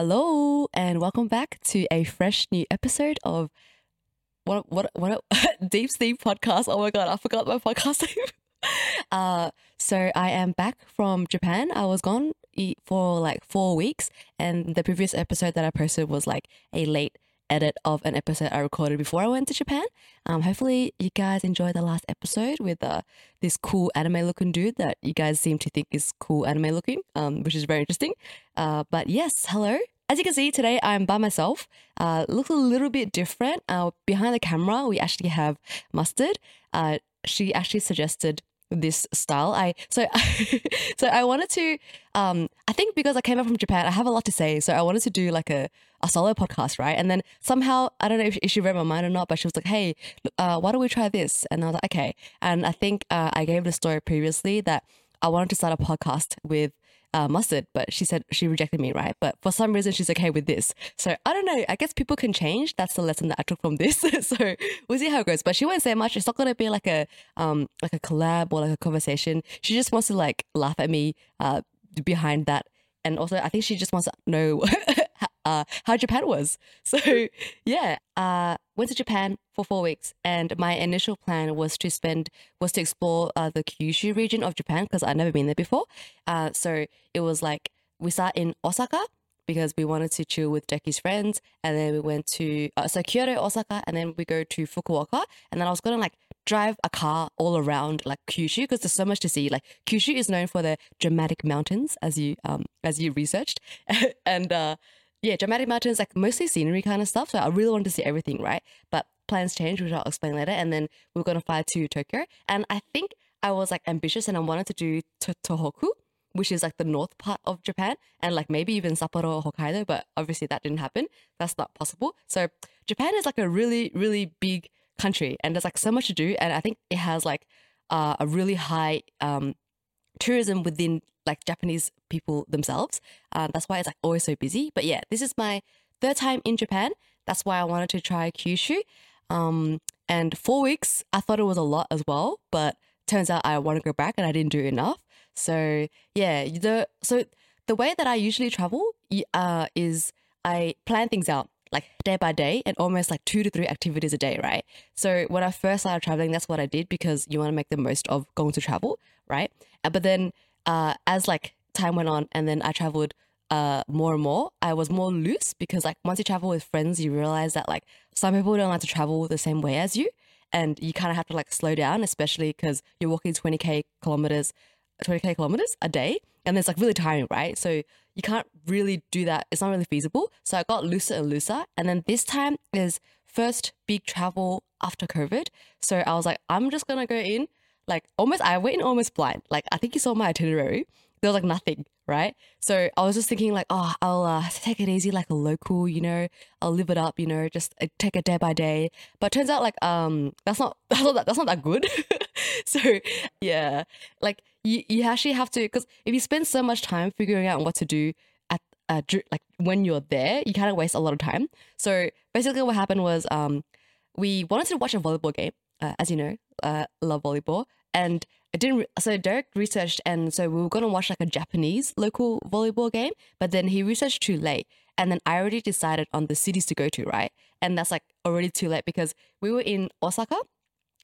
Hello and welcome back to a fresh new episode of what what what Deep Sleep podcast. Oh my god, I forgot my podcast name. uh, so I am back from Japan. I was gone for like four weeks, and the previous episode that I posted was like a late edit of an episode I recorded before I went to Japan. Um, hopefully you guys enjoyed the last episode with uh, this cool anime looking dude that you guys seem to think is cool anime looking, um, which is very interesting. Uh, but yes, hello. As you can see today, I'm by myself. Uh, looks a little bit different. Uh, behind the camera, we actually have Mustard. Uh, she actually suggested this style. I so so I wanted to um I think because I came back from Japan, I have a lot to say. So I wanted to do like a, a solo podcast, right? And then somehow I don't know if, if she read my mind or not, but she was like, "Hey, uh, why don't we try this?" And I was like, "Okay." And I think uh, I gave the story previously that I wanted to start a podcast with uh, mustard, but she said she rejected me, right? But for some reason, she's okay with this. So I don't know. I guess people can change. That's the lesson that I took from this. so we'll see how it goes. But she won't say much. It's not gonna be like a um like a collab or like a conversation. She just wants to like laugh at me uh behind that, and also I think she just wants to know uh, how Japan was. So yeah, uh, went to Japan for four weeks, and my initial plan was to spend was to explore uh, the Kyushu region of Japan because I'd never been there before. Uh, so it was like we start in Osaka because we wanted to chill with Jackie's friends, and then we went to uh, so Kyoto, Osaka, and then we go to Fukuoka, and then I was gonna like drive a car all around like Kyushu because there's so much to see. Like Kyushu is known for the dramatic mountains, as you um as you researched, and uh yeah, dramatic mountains like mostly scenery kind of stuff. So I really wanted to see everything, right? But plans changed, which I'll explain later. And then we are gonna fly to Tokyo, and I think I was like ambitious and I wanted to do to- Tohoku, which is like the north part of Japan, and like maybe even Sapporo or Hokkaido. But obviously that didn't happen. That's not possible. So Japan is like a really really big country, and there's like so much to do, and I think it has like uh, a really high um tourism within like Japanese people themselves. Um, that's why it's like always so busy. But yeah, this is my third time in Japan. That's why I wanted to try Kyushu. Um, and four weeks, I thought it was a lot as well, but turns out I want to go back and I didn't do enough. So yeah, the so the way that I usually travel uh, is I plan things out like day by day and almost like two to three activities a day, right? So when I first started traveling, that's what I did because you want to make the most of going to travel, right? Uh, but then uh, as like time went on and then I traveled uh, more and more, I was more loose because like once you travel with friends, you realize that like some people don't like to travel the same way as you. And you kind of have to like slow down, especially because you're walking 20k kilometers, 20k kilometers a day. And it's like really tiring, right? So you can't really do that. It's not really feasible. So I got looser and looser. And then this time is first big travel after COVID. So I was like, I'm just gonna go in like almost I went in almost blind. Like I think you saw my itinerary. There was like nothing, right? So I was just thinking like, oh, I'll uh, take it easy like a local, you know. I'll live it up, you know, just uh, take it day by day. But turns out like um that's not that's not that, that's not that good. so yeah, like you you actually have to because if you spend so much time figuring out what to do at uh, like when you're there, you kind of waste a lot of time. So basically, what happened was um we wanted to watch a volleyball game. Uh, as you know, uh, love volleyball, and I didn't. So Derek researched, and so we were gonna watch like a Japanese local volleyball game, but then he researched too late, and then I already decided on the cities to go to, right? And that's like already too late because we were in Osaka,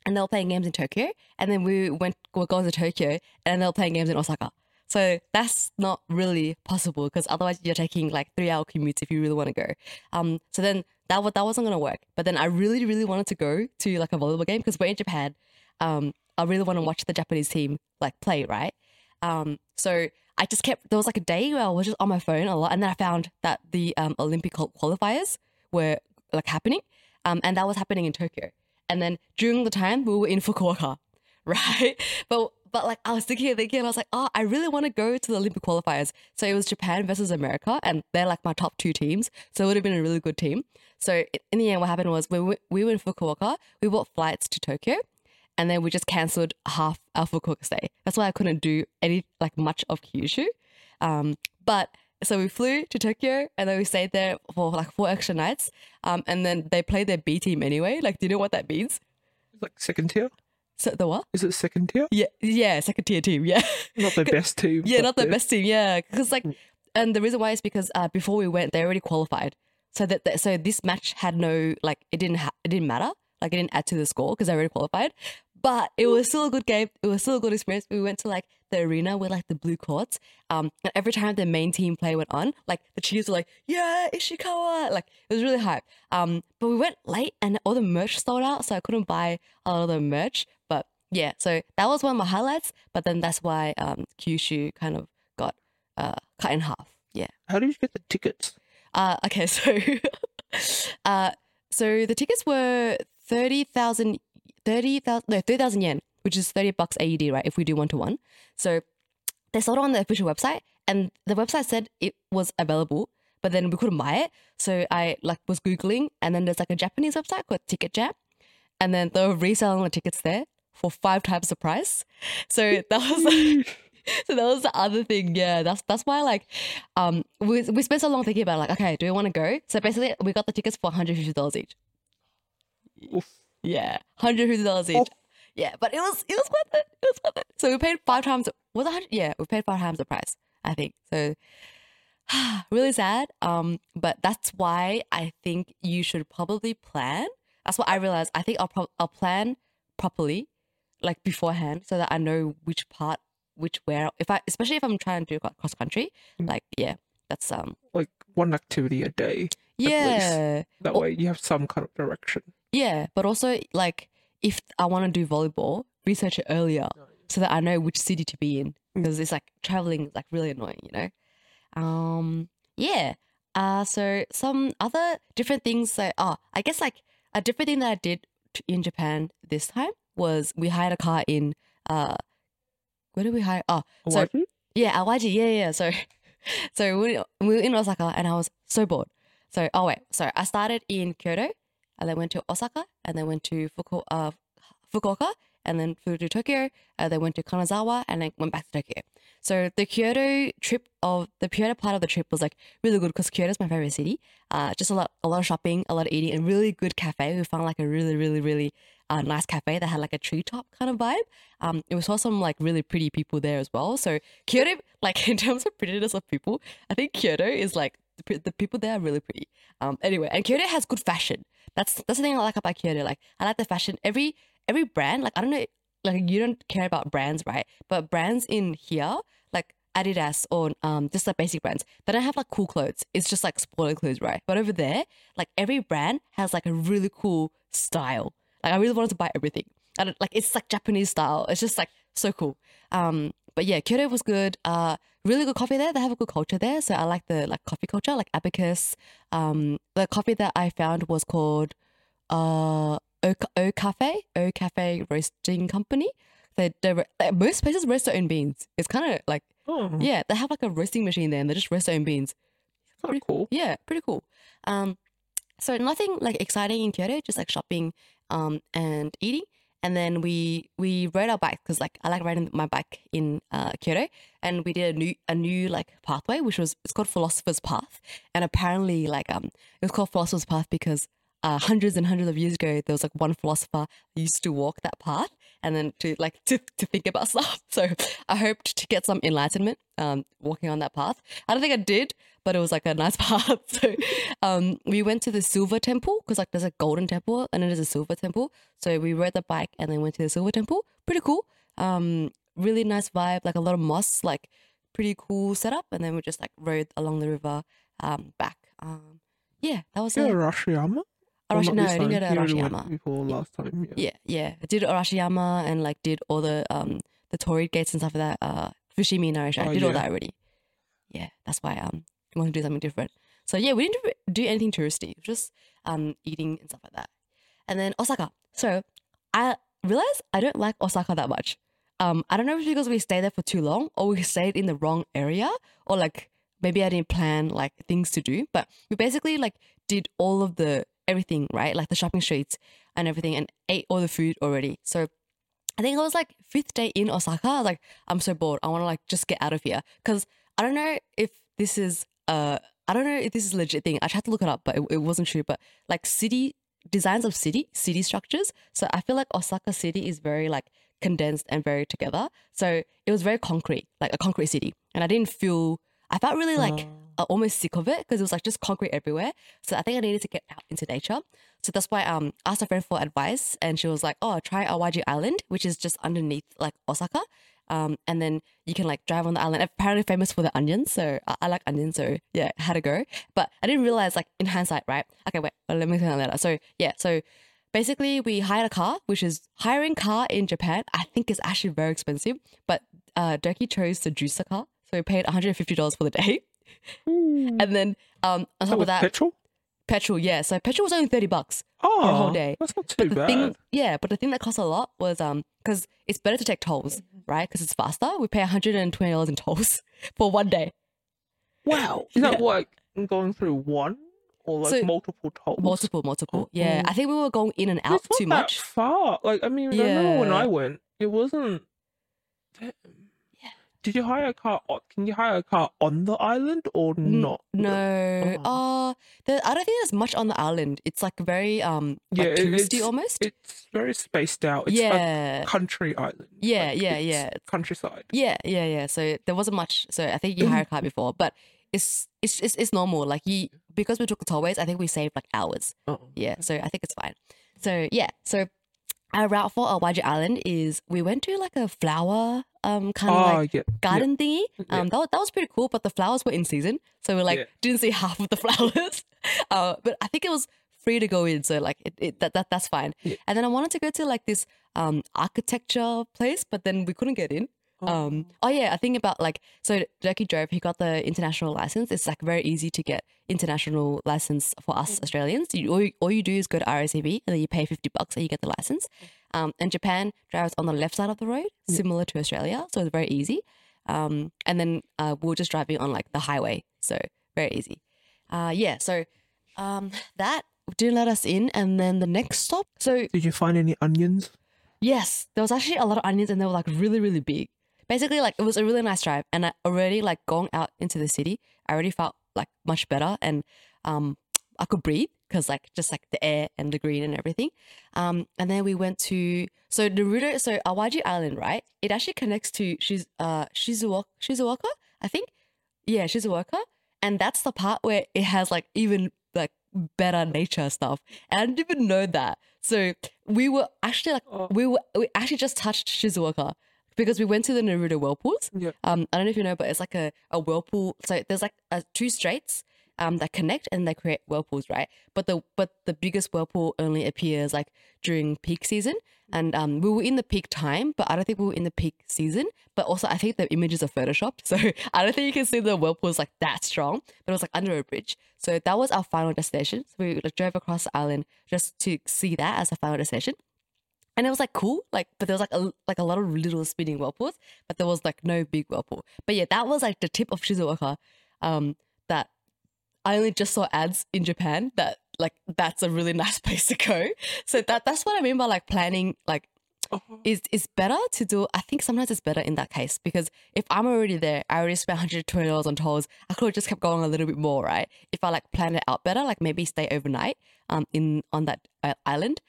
and they were playing games in Tokyo, and then we went we're going to Tokyo, and they were playing games in Osaka. So that's not really possible because otherwise you're taking like three hour commutes if you really want to go. Um, so then that that wasn't gonna work. But then I really really wanted to go to like a volleyball game because we're in Japan. Um, I really want to watch the Japanese team like play, right? Um, so I just kept there was like a day where I was just on my phone a lot, and then I found that the um, Olympic qualifiers were like happening, um, and that was happening in Tokyo. And then during the time we were in Fukuoka, right? But but like I was thinking thinking, and I was like, oh, I really want to go to the Olympic qualifiers. So it was Japan versus America, and they're like my top two teams. So it would have been a really good team. So in the end, what happened was we we were in Fukuoka, we bought flights to Tokyo, and then we just cancelled half our Fukuoka stay. That's why I couldn't do any like much of Kyushu. Um, but so we flew to Tokyo and then we stayed there for like four extra nights. Um, and then they played their B team anyway. Like, do you know what that means? Like second tier. So the what? Is it second tier? Yeah, yeah, second tier team. Yeah, not the best team. Yeah, not the best team. Yeah, because like and the reason why is because uh, before we went, they already qualified. So that, that so this match had no like it didn't ha- it didn't matter like it didn't add to the score because they already qualified. But it was still a good game. It was still a good experience. We went to like the arena with like the blue courts. Um, and every time the main team play went on, like the cheers were like, "Yeah, Ishikawa!" Like it was really hype. Um, but we went late and all the merch sold out, so I couldn't buy a lot of the merch. But yeah, so that was one of my highlights. But then that's why um Kyushu kind of got uh cut in half. Yeah. How did you get the tickets? Uh, okay, so uh, so the tickets were 30,000, 30,000, no, 30,000 yen, which is 30 bucks AED, right? If we do one to one. So they sold it on the official website and the website said it was available, but then we couldn't buy it. So I like was Googling and then there's like a Japanese website called Ticket Jam. And then they were reselling the tickets there for five times the price. So that was so that was the other thing. Yeah, that's that's why like um we we spent so long thinking about like okay, do we want to go? So basically, we got the tickets for one hundred fifty dollars each. Oof. Yeah, hundred fifty dollars each. Oh. Yeah, but it was it was worth it. It was worth it. So we paid five times. Was it hundred? Yeah, we paid five times the price. I think so. really sad. Um, but that's why I think you should probably plan. That's what I realized. I think I'll pro- I'll plan properly, like beforehand, so that I know which part, which where. If I, especially if I'm trying to do cross country, Mm. like yeah, that's um Like one activity a day. yeah That Oh. way you have some kind of direction. Yeah. But also like if I want to do volleyball, research it earlier so that I know which city to be in Mm. because it's like traveling is like really annoying, you know. Um, yeah. Uh, so some other different things. So, oh, I guess like a different thing that I did t- in Japan this time was we hired a car in uh, where did we hire? Oh, so yeah, Awaji. Yeah, yeah. So, so we, we were in Osaka and I was so bored. So, oh wait, sorry. I started in Kyoto and then went to Osaka and then went to Fuku, uh, Fukuoka and then flew to Tokyo and then went to Kanazawa and then went back to Tokyo. So the Kyoto trip of the Kyoto part of the trip was like really good because Kyoto is my favorite city. Uh, just a lot, a lot of shopping, a lot of eating, and really good cafe. We found like a really, really, really uh, nice cafe that had like a treetop kind of vibe. Um, it was also some like really pretty people there as well. So Kyoto, like in terms of prettiness of people, I think Kyoto is like the, the people there are really pretty. Um, anyway, and Kyoto has good fashion. That's that's the thing I like about Kyoto. Like I like the fashion. Every every brand, like I don't know, like you don't care about brands, right? But brands in here, like Adidas or um just like basic brands, they don't have like cool clothes. It's just like sporty clothes, right? But over there, like every brand has like a really cool style. Like I really wanted to buy everything. Like it's like Japanese style. It's just like so cool. Um, but yeah, Kyoto was good. Uh, really good coffee there. They have a good culture there, so I like the like coffee culture, like Arabica. Um, the coffee that I found was called uh O, o Cafe, O Cafe Roasting Company. They they like, most places roast their own beans. It's kind of like Oh, yeah, they have like a roasting machine there, and they just roast their own beans. Pretty cool. Yeah, pretty cool. Um, so nothing like exciting in Kyoto, just like shopping, um, and eating. And then we we rode our bike because like I like riding my bike in uh, Kyoto, and we did a new a new like pathway, which was it's called Philosopher's Path, and apparently like um it was called Philosopher's Path because uh, hundreds and hundreds of years ago there was like one philosopher used to walk that path and then to like to, to think about stuff. So I hoped to get some enlightenment um walking on that path. I don't think I did, but it was like a nice path. So um we went to the silver temple because like there's a golden temple and then there's a silver temple. So we rode the bike and then went to the silver temple. Pretty cool. Um really nice vibe, like a lot of moss, like pretty cool setup. And then we just like rode along the river um back. Um yeah, that was Yeah, it. Arashiyama? Arashi- no, I didn't go to time. You already went Arashiyama. Before last time, yeah. Yeah, yeah. I did Arashiyama and like did all the um the Torii gates and stuff like that. Uh Fushimi and. I Oh, did all yeah. that already. Yeah, that's why um Want to do something different. So yeah, we didn't do- do anything touristy, just um eating and stuff like that. And then Osaka. So I realized I don't like Osaka that much. Um, I don't know if it's because we stayed there for too long or we stayed in the wrong area or like maybe I didn't plan like things to do. But we basically like did all of the everything, right? Like the shopping streets and everything and ate all the food already. So I think it was like fifth day in Osaka. I was like, I'm so bored. I want to like just get out of here. Cause I don't know if this is uh I don't know if this is a legit thing. I tried to look it up, but it, it wasn't true. But like city designs of city, city structures. So I feel like Osaka city is very like condensed and very together. So it was very concrete, like a concrete city. And I didn't feel I felt really like Uh, uh, almost sick of it because it was like just concrete everywhere. So I think I needed to get out into nature. So that's why um I asked a friend for advice, and she was like, "Oh, try Awaji Island, which is just underneath like Osaka." Um, and then you can like drive on the island. Apparently famous for the onions, so I, I like onions. So yeah, had to go. But I didn't realize like in hindsight, right? Okay, wait, well, let me you later. So yeah, so basically we hired a car, which is hiring car in Japan. I think is actually very expensive, but uh, Durkee chose to juice the car, so we paid one hundred and fifty dollars for the day. hmm. And then um on top That of that, petrol. Petrol. Yeah, so petrol was only thirty bucks. Oh, a whole day. That's not too But the bad. thing, yeah, but the thing that cost a lot was um because it's better to take tolls, right? Because it's faster. We pay one hundred and twenty dollars in tolls for one day, Wow. Is that Yeah. like going through one or like So- multiple tolls? multiple, multiple. Yeah, Oh. I think we were going in and out It's too that much. far. Like I mean, I remember when I went, it wasn't. Yeah. Did you hire a car? On, can you hire a car on the island or not? No, Oh. uh, there, I don't think there's much on the island. It's like very um Yeah, like it- touristy it's- almost. It's very spaced out. It's yeah, a country island. Yeah, Like, yeah, it's yeah. Countryside. Yeah, yeah, yeah. So there wasn't much. So I think you hired a car before, but it's it's it's, it's normal. Like you because we took the tollways, I think we saved like hours. Oh. Yeah, so I think it's fine. So yeah, so our route for Awaji Island is we went to like a flower um kind of Oh, like yeah. garden thingy. Yeah. Um, that was, that was pretty cool, but the flowers were in season, so we like Yeah. didn't see half of the flowers. uh, but I think it was free to go in, so like it, it that, that that's fine. Yeah. And then I wanted to go to like this um architecture place, but then we couldn't get in. Um. Oh yeah, I think about like so. Durkee drove. He got the international license. It's like very easy to get international license for us Australians. You, all, you, all you do is go to RACV and then you pay fifty bucks and you get the license. Um. And Japan drives on the left side of the road, similar to Australia, so it's very easy. Um. And then uh, we were just driving on like the highway, so very easy. Uh. Yeah. So, um, that didn't let us in, and then the next stop. So Did you find any onions? Yes, there was actually a lot of onions and they were like really, really big. Basically, like it was a really nice drive. And I already like going out into the city, I already felt like much better and um I could breathe because like just like the air and the green and everything. Um and then we went to so Naruto so Awaji Island, right? It actually connects to Shiz uh Shizuoka Shizuoka, I think. Yeah, Shizuoka. And that's the part where it has like even like better nature stuff. And I didn't even know that. So we were actually like Oh. we were we actually just touched Shizuoka because we went to the Naruto whirlpools. Yeah. Um, I don't know if you know, but it's like a, a whirlpool. So there's like uh two straits um that connect and they create whirlpools, right? But the but the biggest whirlpool only appears like during peak season. And um, we were in the peak time, but I don't think we were in the peak season. But also, I think the images are photoshopped, so I don't think you can see the whirlpools like that strong. But it was like under a bridge, so that was our final destination. So we like, drove across the island just to see that as a final destination and it was like cool like but there was like a like a lot of little spinning whirlpools but there was like no big whirlpool. But yeah that was like the tip of shizuoka um that i only just saw ads in japan that like that's a really nice place to go. So that that's what i mean by like planning like Oh. is is better to do i think sometimes it's better in that case because if i'm already there i already spent $120 on tolls i could have just kept going a little bit more right? If i like plan it out better like maybe stay overnight um in on that uh, island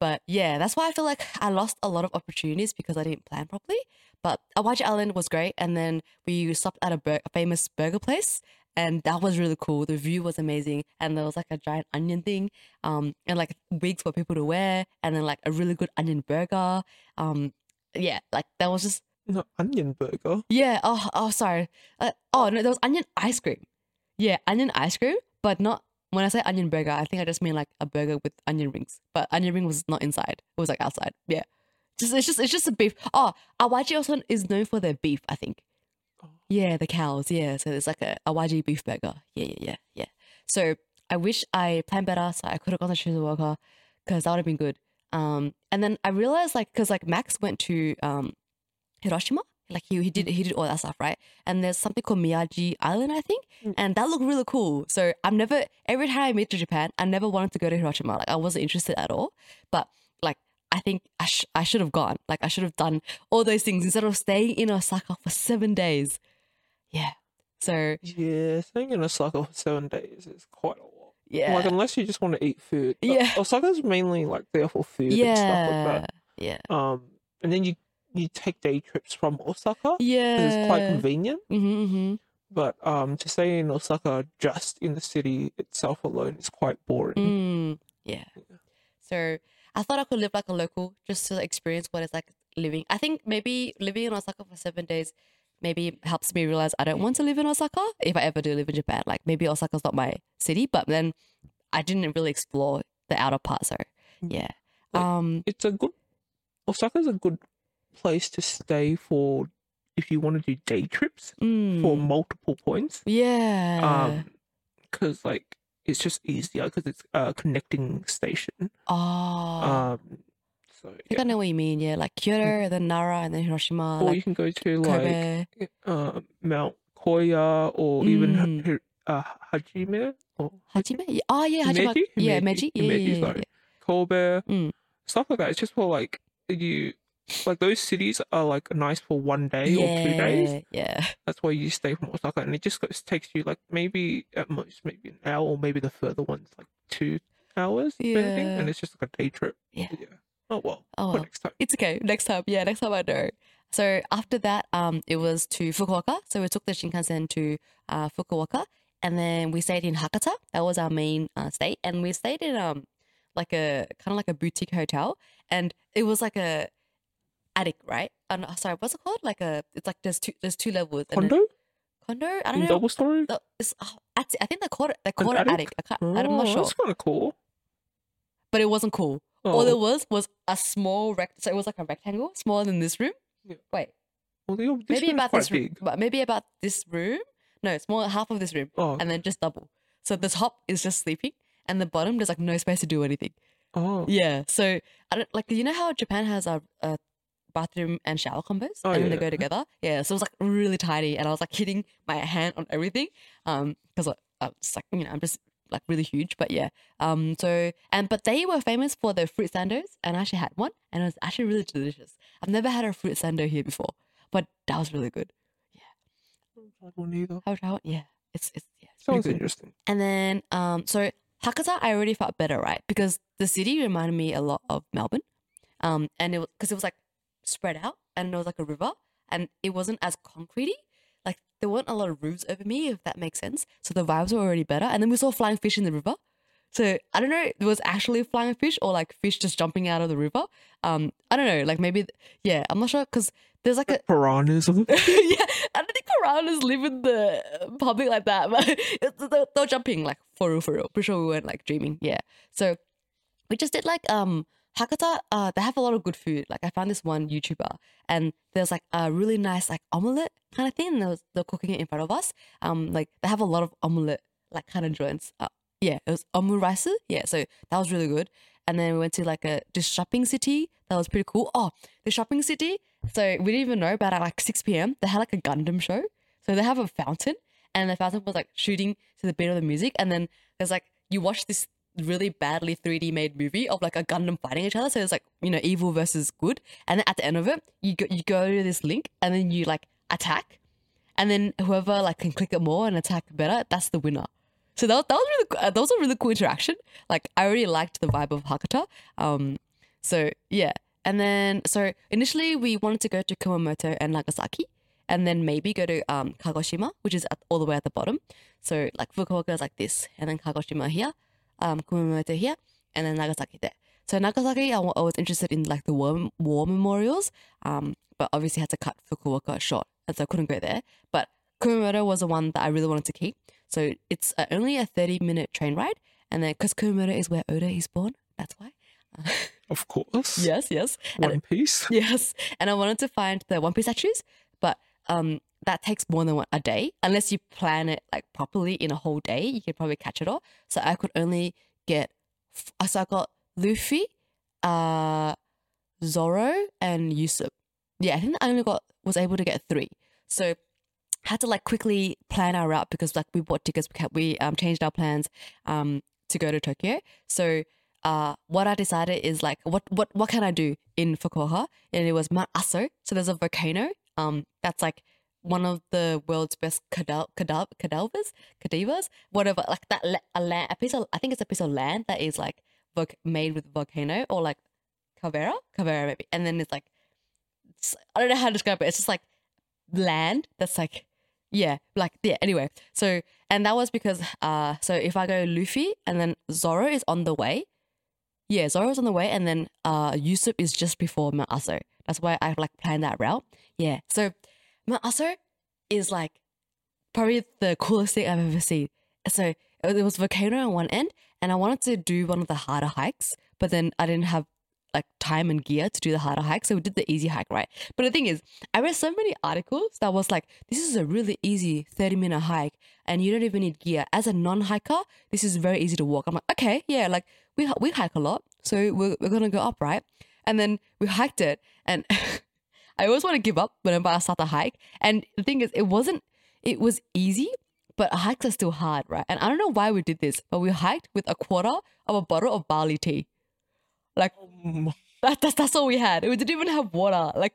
but yeah, that's why I feel like I lost a lot of opportunities because I didn't plan properly. But Awaji Island was great, and then we stopped at a, bur- a famous burger place, and that was really cool. The view was amazing, and there was like a giant onion thing, um, and like wigs for people to wear, and then like a really good onion burger. Um, yeah, like that was just No, onion burger. yeah. Oh, oh, sorry. Uh, oh no, there was onion ice cream. Yeah, onion ice cream, but not. When I say onion burger, I think I just mean like a burger with onion rings. But onion ring was not inside; it was like outside. Yeah, just it's just it's just a beef. Oh, Awaji also is known for their beef. I think. Oh. Yeah, the cows. Yeah, so it's like a Awaji beef burger. Yeah, yeah, yeah, yeah. So I wish I planned better, so I could have gone to Shizuoka because that would have been good. Um, and then I realized like because like Max went to um Hiroshima. Like he, he did he did all that stuff, right? And there's something called Miyagi Island, I think. Mm. And that looked really cool. So I'm never every time I meet to Japan, I never wanted to go to Hiroshima. Like I wasn't interested at all. But like I think I sh- I should have gone. Like I should have done all those things instead of staying in Osaka for seven days. Yeah. So Yeah, staying in Osaka for seven days is quite a lot. yeah. Like unless you just want to eat food. But Yeah. Osaka's mainly like there for food and stuff yeah. like yeah. Um, and then you you take day trips from Osaka. Yeah. It's quite convenient. Mm-hmm, mm-hmm. But um, to stay in Osaka just in the city itself alone is quite boring. Mm, yeah. Yeah. So I thought I could live like a local just to experience what it's like living. I think maybe living in Osaka for seven days maybe helps me realize I don't want to live in Osaka if I ever do live in Japan. Like maybe Osaka's not my city, but then I didn't really explore the outer part. So Mm. yeah. Um It's a good Osaka's a good place to stay for if you want to do day trips for mm, multiple points. yeah. Um, because like it's just easier because it's a connecting station. oh, Um, so I think. I know what you mean. Yeah, like Kyoto and then Nara and then Hiroshima, or like you can go to like uh, Mount Koya or even Mm. H- uh, Hajime or Hajime? Yeah. Oh yeah, Hajime. Himeji? Yeah. Meiji. Yeah, Himeji, yeah, yeah, yeah. Kobe, Mm. stuff like that. It's just for like you, like those cities are like nice for one day or two days. Yeah, yeah. That's why you stay from Osaka, and it just goes, takes you like maybe at most maybe an hour, or maybe the further one's like two hours, anything, Yeah. and it's just like a day trip. Yeah. Oh well. Oh well. next time. It's okay. Next time. Yeah, next time I know. So after that, um, it was to Fukuoka. So we took the Shinkansen to uh, Fukuoka, and then we stayed in Hakata. That was our main uh, stay, and we stayed in um like a kind of like a boutique hotel, and it was like a attic, right? And uh, sorry, what's it called? Like a it's like there's two there's two levels. Condo condo? I don't know. double story. The- it's, oh, attic. I think they called it they called it attic? attic. I can't, I'm not Oh, sure, That's kind of cool. but it wasn't cool. Oh, All there was was a small rect. So it was like a rectangle, smaller than this room. Yeah. Wait, well, this maybe about this room, but maybe about this room. No, smaller half of this room, Oh, and then just double. So the top is just sleeping, and the bottom there's like no space to do anything. oh, Yeah. So I don't like. You know how Japan has a, a bathroom and shower combos, Oh, and then they go together. Yeah. So it was like really tiny, and I was like hitting my hand on everything, um, because I'm just like you know I'm just like really huge. But yeah. Um. So and but they were famous for their fruit sandos, and I actually had one, and it was actually really delicious. I've never had a fruit sando here before, but that was really good. I don't either. How would I? Yeah. It's it's yeah. It's Sounds good. interesting. And then, um, so Hakata, I already felt better, right? Because the city reminded me a lot of Melbourne. Um, and it was because it was like spread out and it was like a river and it wasn't as concretey. Like there weren't a lot of roofs over me, if that makes sense. So the vibes were already better. And then we saw flying fish in the river. So I don't know, it was actually flying fish or like fish just jumping out of the river. Um, I don't know, like maybe, yeah, I'm not sure because there's like a, Piranhas. Yeah, I don't think piranhas live in the public like that, but they're, they're jumping like for real, for real. Pretty sure we weren't like dreaming. Yeah. So we just did like um Hakata. Uh, they have a lot of good food. Like I found this one YouTuber, and there's like a really nice like omelette kind of thing. And they was, they're cooking it in front of us. Um, like they have a lot of omelette like kind of joints. Uh, yeah, it was omurice. Yeah, so that was really good. And then we went to like a this shopping city that was pretty cool. Oh, the shopping city. So we didn't even know about at like 6 p.m. They had like a Gundam show. So they have a fountain, and the fountain was like shooting to the beat of the music. And then there's like you watch this really badly 3D made movie of like a Gundam fighting each other. So it's like you know evil versus good. And then at the end of it, you go you go to this link, and then you like attack, and then whoever like can click it more and attack better, that's the winner. So that was, that was really uh, that was a really cool interaction. Like I really liked the vibe of Hakata. Um, so yeah, and then so initially we wanted to go to Kumamoto and Nagasaki, and then maybe go to um Kagoshima, which is at, all the way at the bottom. So like Fukuoka is like this, and then Kagoshima here, um Kumamoto here, and then Nagasaki there. So Nagasaki, I I was interested in like the war, war memorials, um, but obviously had to cut Fukuoka short, and so I couldn't go there. But Kumamoto was the one that I really wanted to keep. So it's uh, only a 30 minute train ride. And then, because Kumamoto is where Oda is born, that's why. Of course. yes, yes. And, One Piece. yes. And I wanted to find the One Piece statues, but um, that takes more than one, a day. Unless you plan it like properly in a whole day, you could probably catch it all. So I could only get, so I got Luffy, uh, Zoro, and Usopp. Yeah, I think I only got, was able to get three. So had to like quickly plan our route because like we bought tickets, we, ca- we um, changed our plans um, to go to Tokyo. So uh, what I decided is like, what what what can I do in Fukuoka? And it was Mount Aso. So there's a volcano. Um, that's like one of the world's best cadal cadavers, cadavers, whatever. Like that a land, a piece of I think it's a piece of land that is like made with volcano or like cavera, cavera maybe. And then it's like, it's, I don't know how to describe it. It's just like land that's like Yeah, like yeah. Anyway, so and that was because uh, so if I go Luffy and then Zoro is on the way, yeah, Zoro is on the way, and then uh, Usopp is just before Mount Aso. That's why I like planned that route. Yeah, so Mount Aso is like probably the coolest thing I've ever seen. So it was volcano on one end, and I wanted to do one of the harder hikes, but then I didn't have like time and gear to do the harder hike, so we did the easy hike, right? But the thing is, I read so many articles that was like, this is a really easy thirty minute hike, and you don't even need gear. As a non hiker, this is very easy to walk. I'm like, okay, yeah, like we we hike a lot, so we're we're gonna go up, right? And then we hiked it, and I always want to give up whenever I start the hike. And the thing is, it wasn't. It was easy, but hikes are still hard, right? And I don't know why we did this, but we hiked with a quarter of a bottle of barley tea. Like Um, that, that's that's all we had. We didn't even have water. Like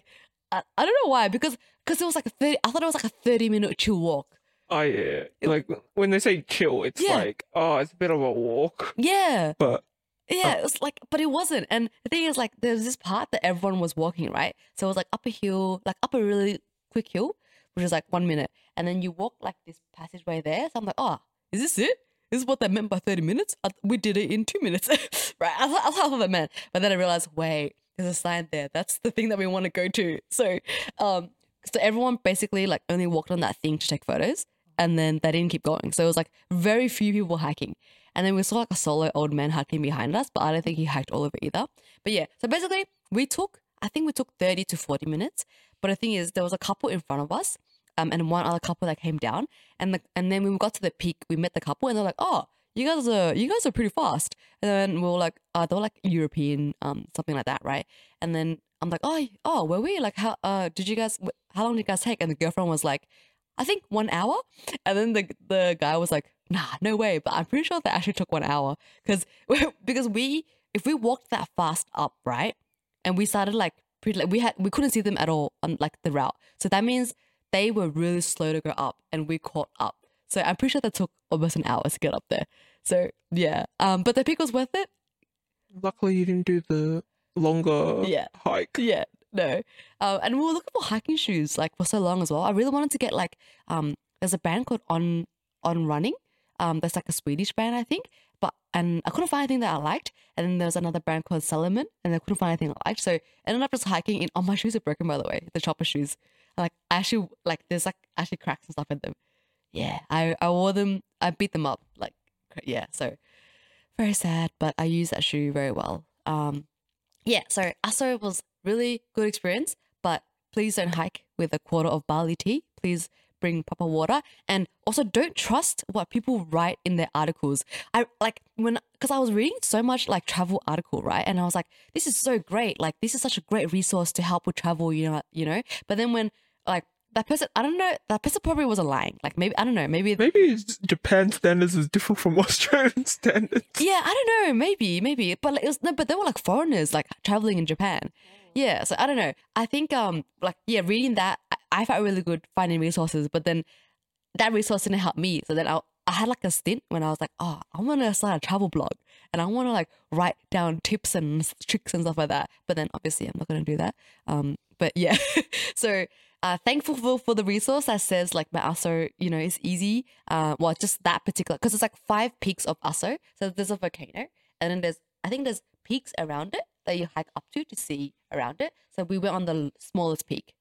I, I don't know why because because it was like a thirty. I thought it was like a thirty minute chill walk. Oh yeah, like when they say chill, it's Yeah. like oh, it's a bit of a walk, Yeah, but yeah. It was like, but it wasn't. And the thing is, like, there's this part that everyone was walking right. So it was like up a hill, like up a really quick hill, which is like one minute, and then you walk like this passageway there. So I'm like, oh, is this it? This is what they meant by 30 minutes? I, we did it in two minutes, right? I, thought- I thought that meant. But then I realized, wait, there's a sign there. That's the thing that we want to go to. So, um, so everyone basically like only walked on that thing to take photos, and then they didn't keep going. So it was like very few people hiking. And then we saw like a solo old man hiking behind us, but I don't think he hiked all of it either. But yeah, so basically we took, I think we took 30 to 40 minutes. But the thing is, there was a couple in front of us, um, and one other couple that came down. And the, and then when we got to the peak, we met the couple, and they're like, "Oh, you guys are you guys are pretty fast." And then we were like, uh, "They were like European, um, something like that, right?" And then I'm like, "Oh, oh, were we like how uh did you guys how long did you guys take?" And the girlfriend was like, "I think one hour." And then the the guy was like, "Nah, no way." But I'm pretty sure they actually took one hour because because we if we walked that fast up, right, and we started like pretty like we had we couldn't see them at all on like the route. So that means they were really slow to go up and we caught up. So I'm pretty sure that took almost an hour to get up there. So yeah. Um but the peak was worth it. luckily you didn't do the longer Yeah. hike. Yeah. No. Um and we were looking for hiking shoes like for so long as well. I really wanted to get like um there's a brand called On On Running. Um that's like a Swedish brand I think. But and I couldn't find anything that I liked. And then there was another brand called Salomon and I couldn't find anything I liked. So I ended up just hiking in oh my shoes are broken by the way, the chopper shoes. Like I actually like there's like actually cracks and stuff in them. Yeah. I, I wore them I beat them up. Like yeah, so very sad, but I use that shoe very well. Um yeah, so Aso was really good experience, but please don't hike with a quarter of barley tea. Please bring proper water and also don't trust what people write in their articles. I like when because I was reading so much like travel article, right? And I was like, this is so great. Like this is such a great resource to help with travel, you know, you know. But then when like that person, I don't know, that person probably wasn't lying. Like maybe I don't know, maybe Maybe Japan standards is different from Australian standards. Yeah, I don't know. Maybe, maybe, but like, it was, no, but they were like foreigners, like traveling in Japan. Yeah, so I don't know. I think, um, like, yeah, reading that, I, I felt really good finding resources, but then that resource didn't help me. So then I, I had like a stint when I was like, oh, I want to start a travel blog, and I want to like write down tips and tricks and stuff like that. But then obviously I'm not gonna do that. Um, but yeah, so. Uh, thankful for, for the resource that says like my Aso, you know, is easy. Uh, well, just that particular because it's like five peaks of Aso. So there's a volcano, and then there's I think there's peaks around it that you hike up to to see around it. So we went on the smallest peak,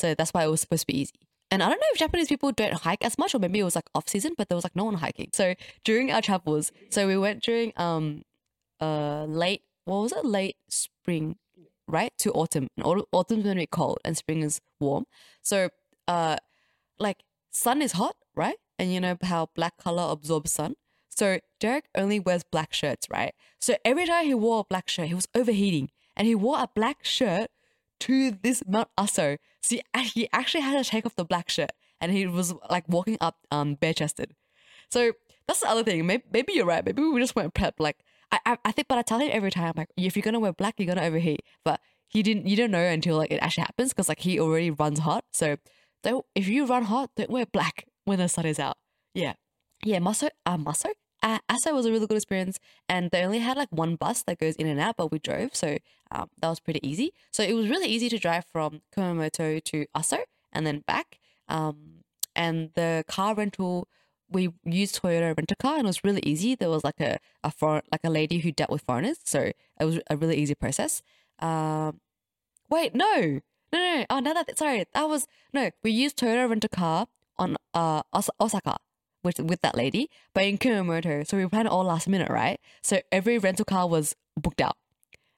so that's why it was supposed to be easy. And I don't know if Japanese people don't hike as much, or maybe it was like off season, but there was like no one hiking. So during our travels, so we went during um uh late what was it? Late spring right? To autumn. And au- autumn's when it's cold and spring is warm. So uh like sun is hot right? And you know how black color absorbs sun so derek only wears black shirts right so every time he wore a black shirt he was overheating and he wore a black shirt to this mount aso so he, actually had to take off the black shirt and he was like walking up um bare chested so that's the other thing. Maybe, maybe you're right. Maybe we just weren't prepped. Like I, I, I think, but I tell him every time, like if you're gonna wear black, you're gonna overheat. But he didn't. You don't know until like it actually happens because like he already runs hot. So don't. If you run hot, don't wear black when the sun is out. Yeah, yeah. Maso, uh, uh, Aso was a really good experience, and they only had like one bus that goes in and out, but we drove, so um, that was pretty easy. So it was really easy to drive from Kumamoto to Aso and then back. Um, and the car rental we used Toyota rent a car and it was really easy. There was like a a foreign like a lady who dealt with foreigners, so it was a really easy process. Um, wait, no, no, no. Oh, no, that sorry, that was no. We used Toyota rent a car on uh Osaka with with that lady, but in Kumamoto, so we planned all last minute, right? So every rental car was booked out,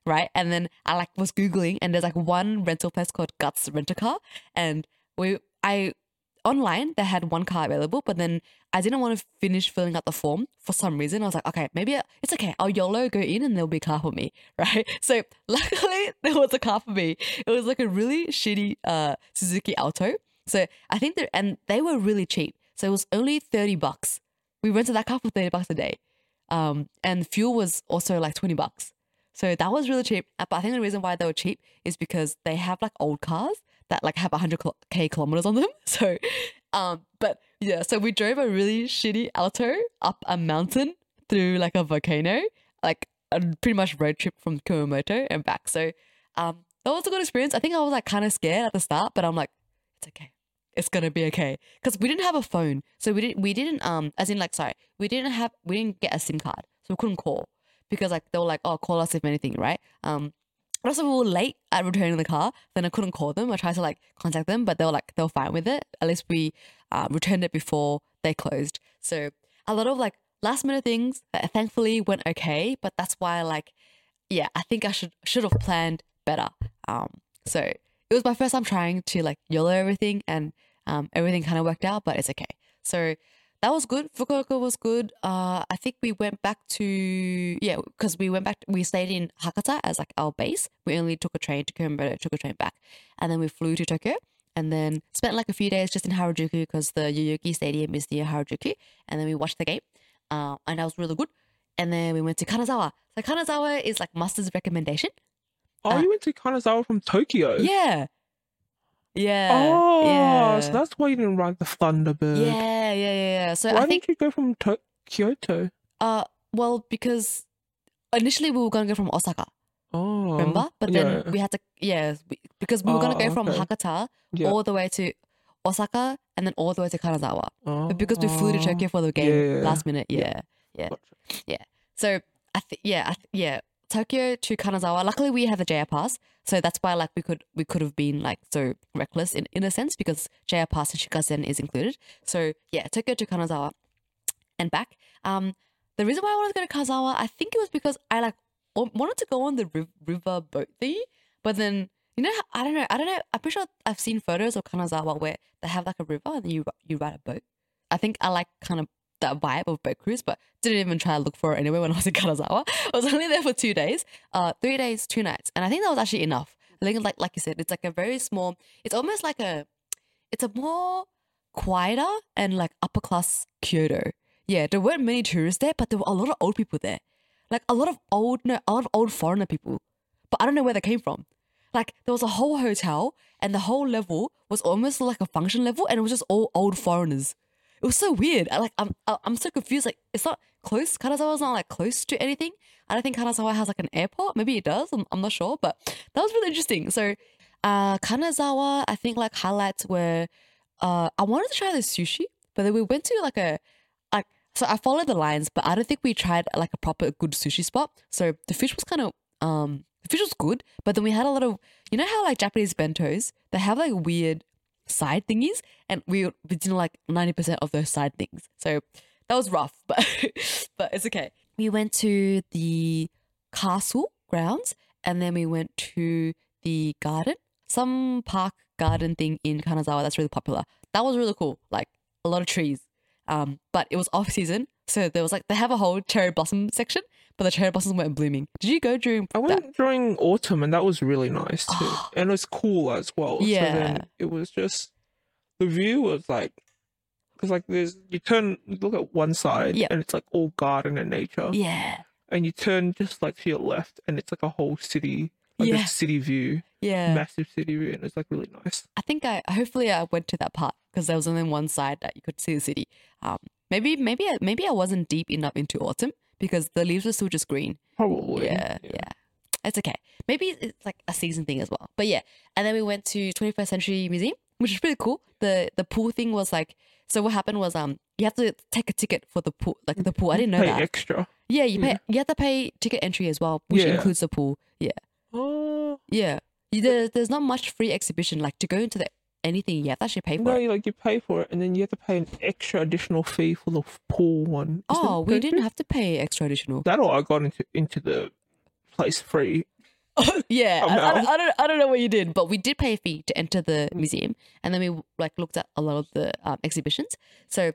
right? And then I like was googling, and there's like one rental place called Guts Rent a Car, and we I online they had one car available, but then I didn't want to finish filling out the form for some reason. I was like, okay, maybe it's okay. I'll YOLO go in and there'll be a car for me, right? So luckily there was a car for me. It was like a really shitty uh Suzuki Alto. So I think they and they were really cheap. So it was only thirty bucks. We rented that car for thirty bucks a day, um, and fuel was also like twenty bucks. So that was really cheap. But I think the reason why they were cheap is because they have like old cars that like have 100k kilometers on them. So, um, but yeah, so we drove a really shitty Alto up a mountain through like a volcano, like a pretty much road trip from Kumamoto and back. So, um, that was a good experience. I think I was like kind of scared at the start, but I'm like, it's okay. It's gonna be okay. Because we didn't have a phone, so we didn't we didn't um as in like sorry we didn't have we didn't get a SIM card, so we couldn't call. Because like they were like oh call us if anything right? Um but also we were late at returning the car then I couldn't call them. I tried to like contact them but they were like they were fine with it. At least we uh, returned it before they closed. So a lot of like last minute things that thankfully went okay but that's why like yeah I think I should should have planned better. Um so it was my first time trying to like YOLO everything and um everything kind of worked out but it's okay so that was good. Fukuoka was good. Uh, I think we went back to yeah, because we went back. we stayed in Hakata as like our base. We only took a train to Kumamoto, took a train back, and then we flew to Tokyo, and then spent like a few days just in Harajuku because the Yoyogi Stadium is near Harajuku, and then we watched the game, uh, and that was really good. And then we went to Kanazawa. So Kanazawa is like Mustard's recommendation. Oh, Uh, you went to Kanazawa from Tokyo. Yeah, yeah, Oh, yeah, so that's why you didn't ride the Thunderbird. yeah, yeah, yeah, yeah. So Why I think didn't you go from to- Kyoto? Uh, well, because initially we were gonna go from Osaka, Oh, remember? But then yeah. we had to, yeah, we, because we were gonna Oh, go from okay. Hakata yeah. all the way to Osaka and then all the way to Kanazawa. oh, But because we flew to Tokyo for the game yeah, yeah, last minute, yeah. yeah. Gotcha. So I think, yeah, I th- yeah, Tokyo to Kanazawa. Luckily, we have the JR pass, so that's why like we could we could have been like so reckless in, in a sense because JR pass and Shinkansen is included. So yeah, Tokyo to Kanazawa and back. Um, the reason why I wanted to go to Kanazawa, I think it was because I like wanted to go on the riv- river boat thingy, but then you know I don't know I don't know I'm pretty sure I've seen photos of Kanazawa where they have like a river and you you ride a boat. I think I like kind of that vibe of boat cruise, but didn't even try to look for it anyway when I was in Kanazawa. I was only there for two days, uh, three days, two nights, and I think that was actually enough. I think, like like you said, it's like a very small. It's almost like a, it's a more quieter and like upper class Kyoto. Yeah, there weren't many tourists there, but there were a lot of old people there, like a lot of old, no, a lot of old foreigner people. But I don't know where they came from. Like there was a whole hotel, and the whole level was almost like a function level, and it was just all old foreigners. It was so weird. I like I'm I'm so confused. Like it's not close. Kanazawa's not like close to anything. I don't think Kanazawa has like an airport. Maybe it does. I'm, I'm not sure, but that was really interesting. So, uh, Kanazawa, I think like highlights were, uh, I wanted to try the sushi, but then we went to like a, like so I followed the lines, but I don't think we tried like a proper good sushi spot. So the fish was kind of um the fish was good, but then we had a lot of you know how like Japanese bentos they have like weird side thingies, and we we didn't like ninety percent of those side things. So that was rough, but but it's okay. We went to the castle grounds, and then we went to the garden, some park garden thing in Kanazawa that's really popular. That was really cool, like a lot of trees. Um, but it was off season, so there was like they have a whole cherry blossom section, but the cherry blossoms weren't blooming. Did you go during I that? went during autumn, and that was really nice too, and it was cool as well. So Yeah. then it was just the view was like, because like there's you turn, you look at one side, Yep. and it's like all garden and nature, Yeah, and you turn just like to your left, and it's like a whole city, like Yeah. a city view, yeah. massive city view, and it's like really nice. I think I hopefully I went to that part because there was only one side that you could see the city. Um, maybe maybe I, maybe I wasn't deep enough into autumn because the leaves were still just green. Probably. Yeah, yeah, It's okay. Maybe it's like a season thing as well. But yeah, and then we went to 21st Century Museum which is pretty cool. The the pool thing was like so what happened was um you have to take a ticket for the pool like the pool. I didn't know Pay that. extra. Yeah, you pay Yeah. you have to pay ticket entry as well, which Yeah. includes the pool. Yeah. Oh Yeah. You- There, there's not much free exhibition. Like to go into the anything, you have to actually pay for no, it. you, like you pay for it, and then you have to pay an extra additional fee for the pool one. Is Oh, we didn't have to pay extra additional. That or I got into into the place free. yeah, Oh, I, I, don't, I don't I don't know what you did, but we did pay a fee to enter the museum, and then we like looked at a lot of the um, exhibitions. So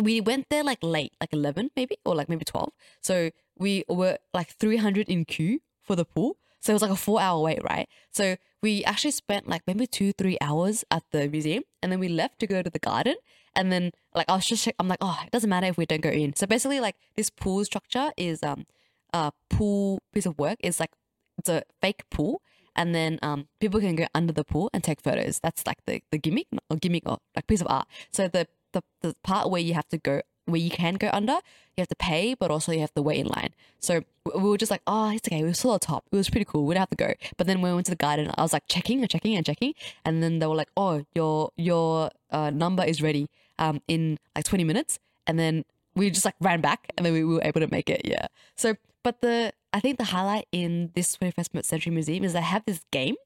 we went there like late, like eleven maybe, or like maybe twelve. So we were like three hundred in queue for the pool. So it was like a four hour wait, right? So we actually spent like maybe two, three hours at the museum, and then we left to go to the garden. And then like I was just I'm like, oh, it doesn't matter if we don't go in. So basically, like this pool structure is um a pool piece of work. It's like it's a fake pool, and then um people can go under the pool and take photos. That's like the the gimmick or gimmick or like piece of art. So the the the part where you have to go where you can go under, you have to pay, but also you have to wait in line. So we we were just like, oh, it's okay. We saw the top. It was pretty cool. We don't have to go. But then when we went to the garden, I was like checking and checking and checking, and then they were like, oh, your your uh, number is ready um in like twenty minutes, and then we just like ran back, and then we were able to make it. Yeah. So, but the I think the highlight in this twenty first century museum is they have this game.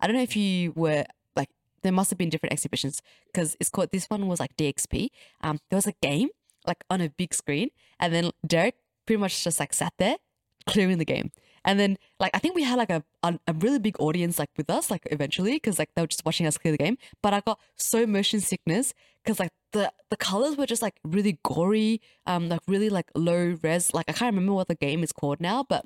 I don't know if you were like there must have been different exhibitions because it's called this one was like DXP. Um, there was a game like on a big screen, and then Derek pretty much just like sat there clearing the game. And then like I think we had like a a, really big audience like with us like eventually because like they were just watching us clear the game. But I got so motion sickness because like the the colors were just like really gory, um like really like low res. Like I can't remember what the game is called now, but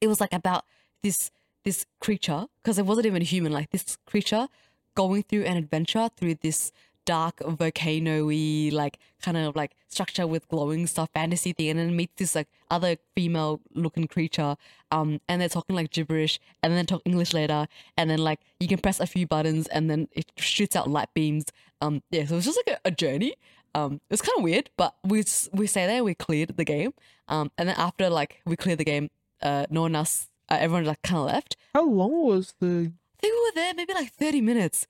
it was like about this this creature because it wasn't even human like this creature going through an adventure through this dark volcano-y like kind of like structure with glowing stuff fantasy thing and then meets this like other female looking creature um and they're talking like gibberish and then talk english later and then like you can press a few buttons and then it shoots out light beams um yeah so it's just like a, a journey um it's kind of weird but we we stay there we cleared the game um and then after like we cleared the game uh no one else uh, everyone like kind of left How long was the? I think we were there maybe like 30 minutes.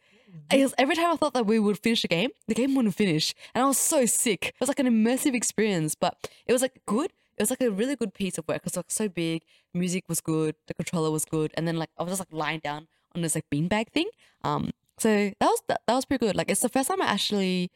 Was, every time I thought that we would finish the game, the game wouldn't finish. And I was so sick. It was like an immersive experience, but it was like good. It was like a really good piece of work. It was like so big. Music was good. The controller was good. And then like I was just like lying down on this like beanbag thing. Um, so that was that, that was pretty good. Like it's the first time I actually,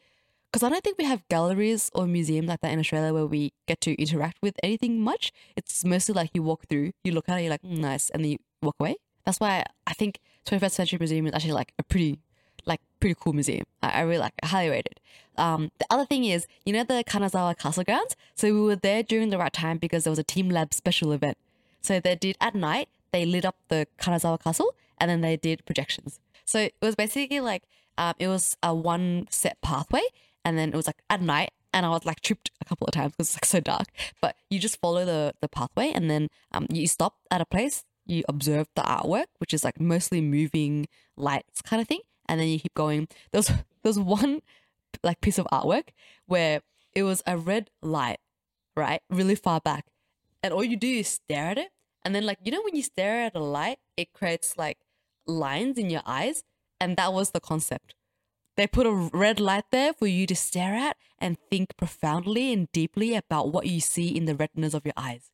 because I don't think we have galleries or museums like that in Australia where we get to interact with anything much. It's mostly like you walk through, you look at it, you're like, "Mm, nice, and then you walk away. That's why I think 21st Century Museum is actually like a pretty, like pretty cool museum. I, I really like, it, I highly rate it. Um, the other thing is, you know the Kanazawa Castle grounds. So we were there during the right time because there was a Team Lab special event. So they did at night. They lit up the Kanazawa Castle and then they did projections. So it was basically like um, it was a one set pathway, and then it was like at night, and I was like tripped a couple of times because it's like so dark. But you just follow the the pathway, and then um, you stop at a place, you observe the artwork, which is like mostly moving lights kind of thing, and then you keep going. There's was there was one like piece of artwork where it was a red light, right, really far back, and all you do is stare at it, and then like you know when you stare at a light, it creates like lines in your eyes, and that was the concept. They put a red light there for you to stare at and think profoundly and deeply about what you see in the retinas of your eyes.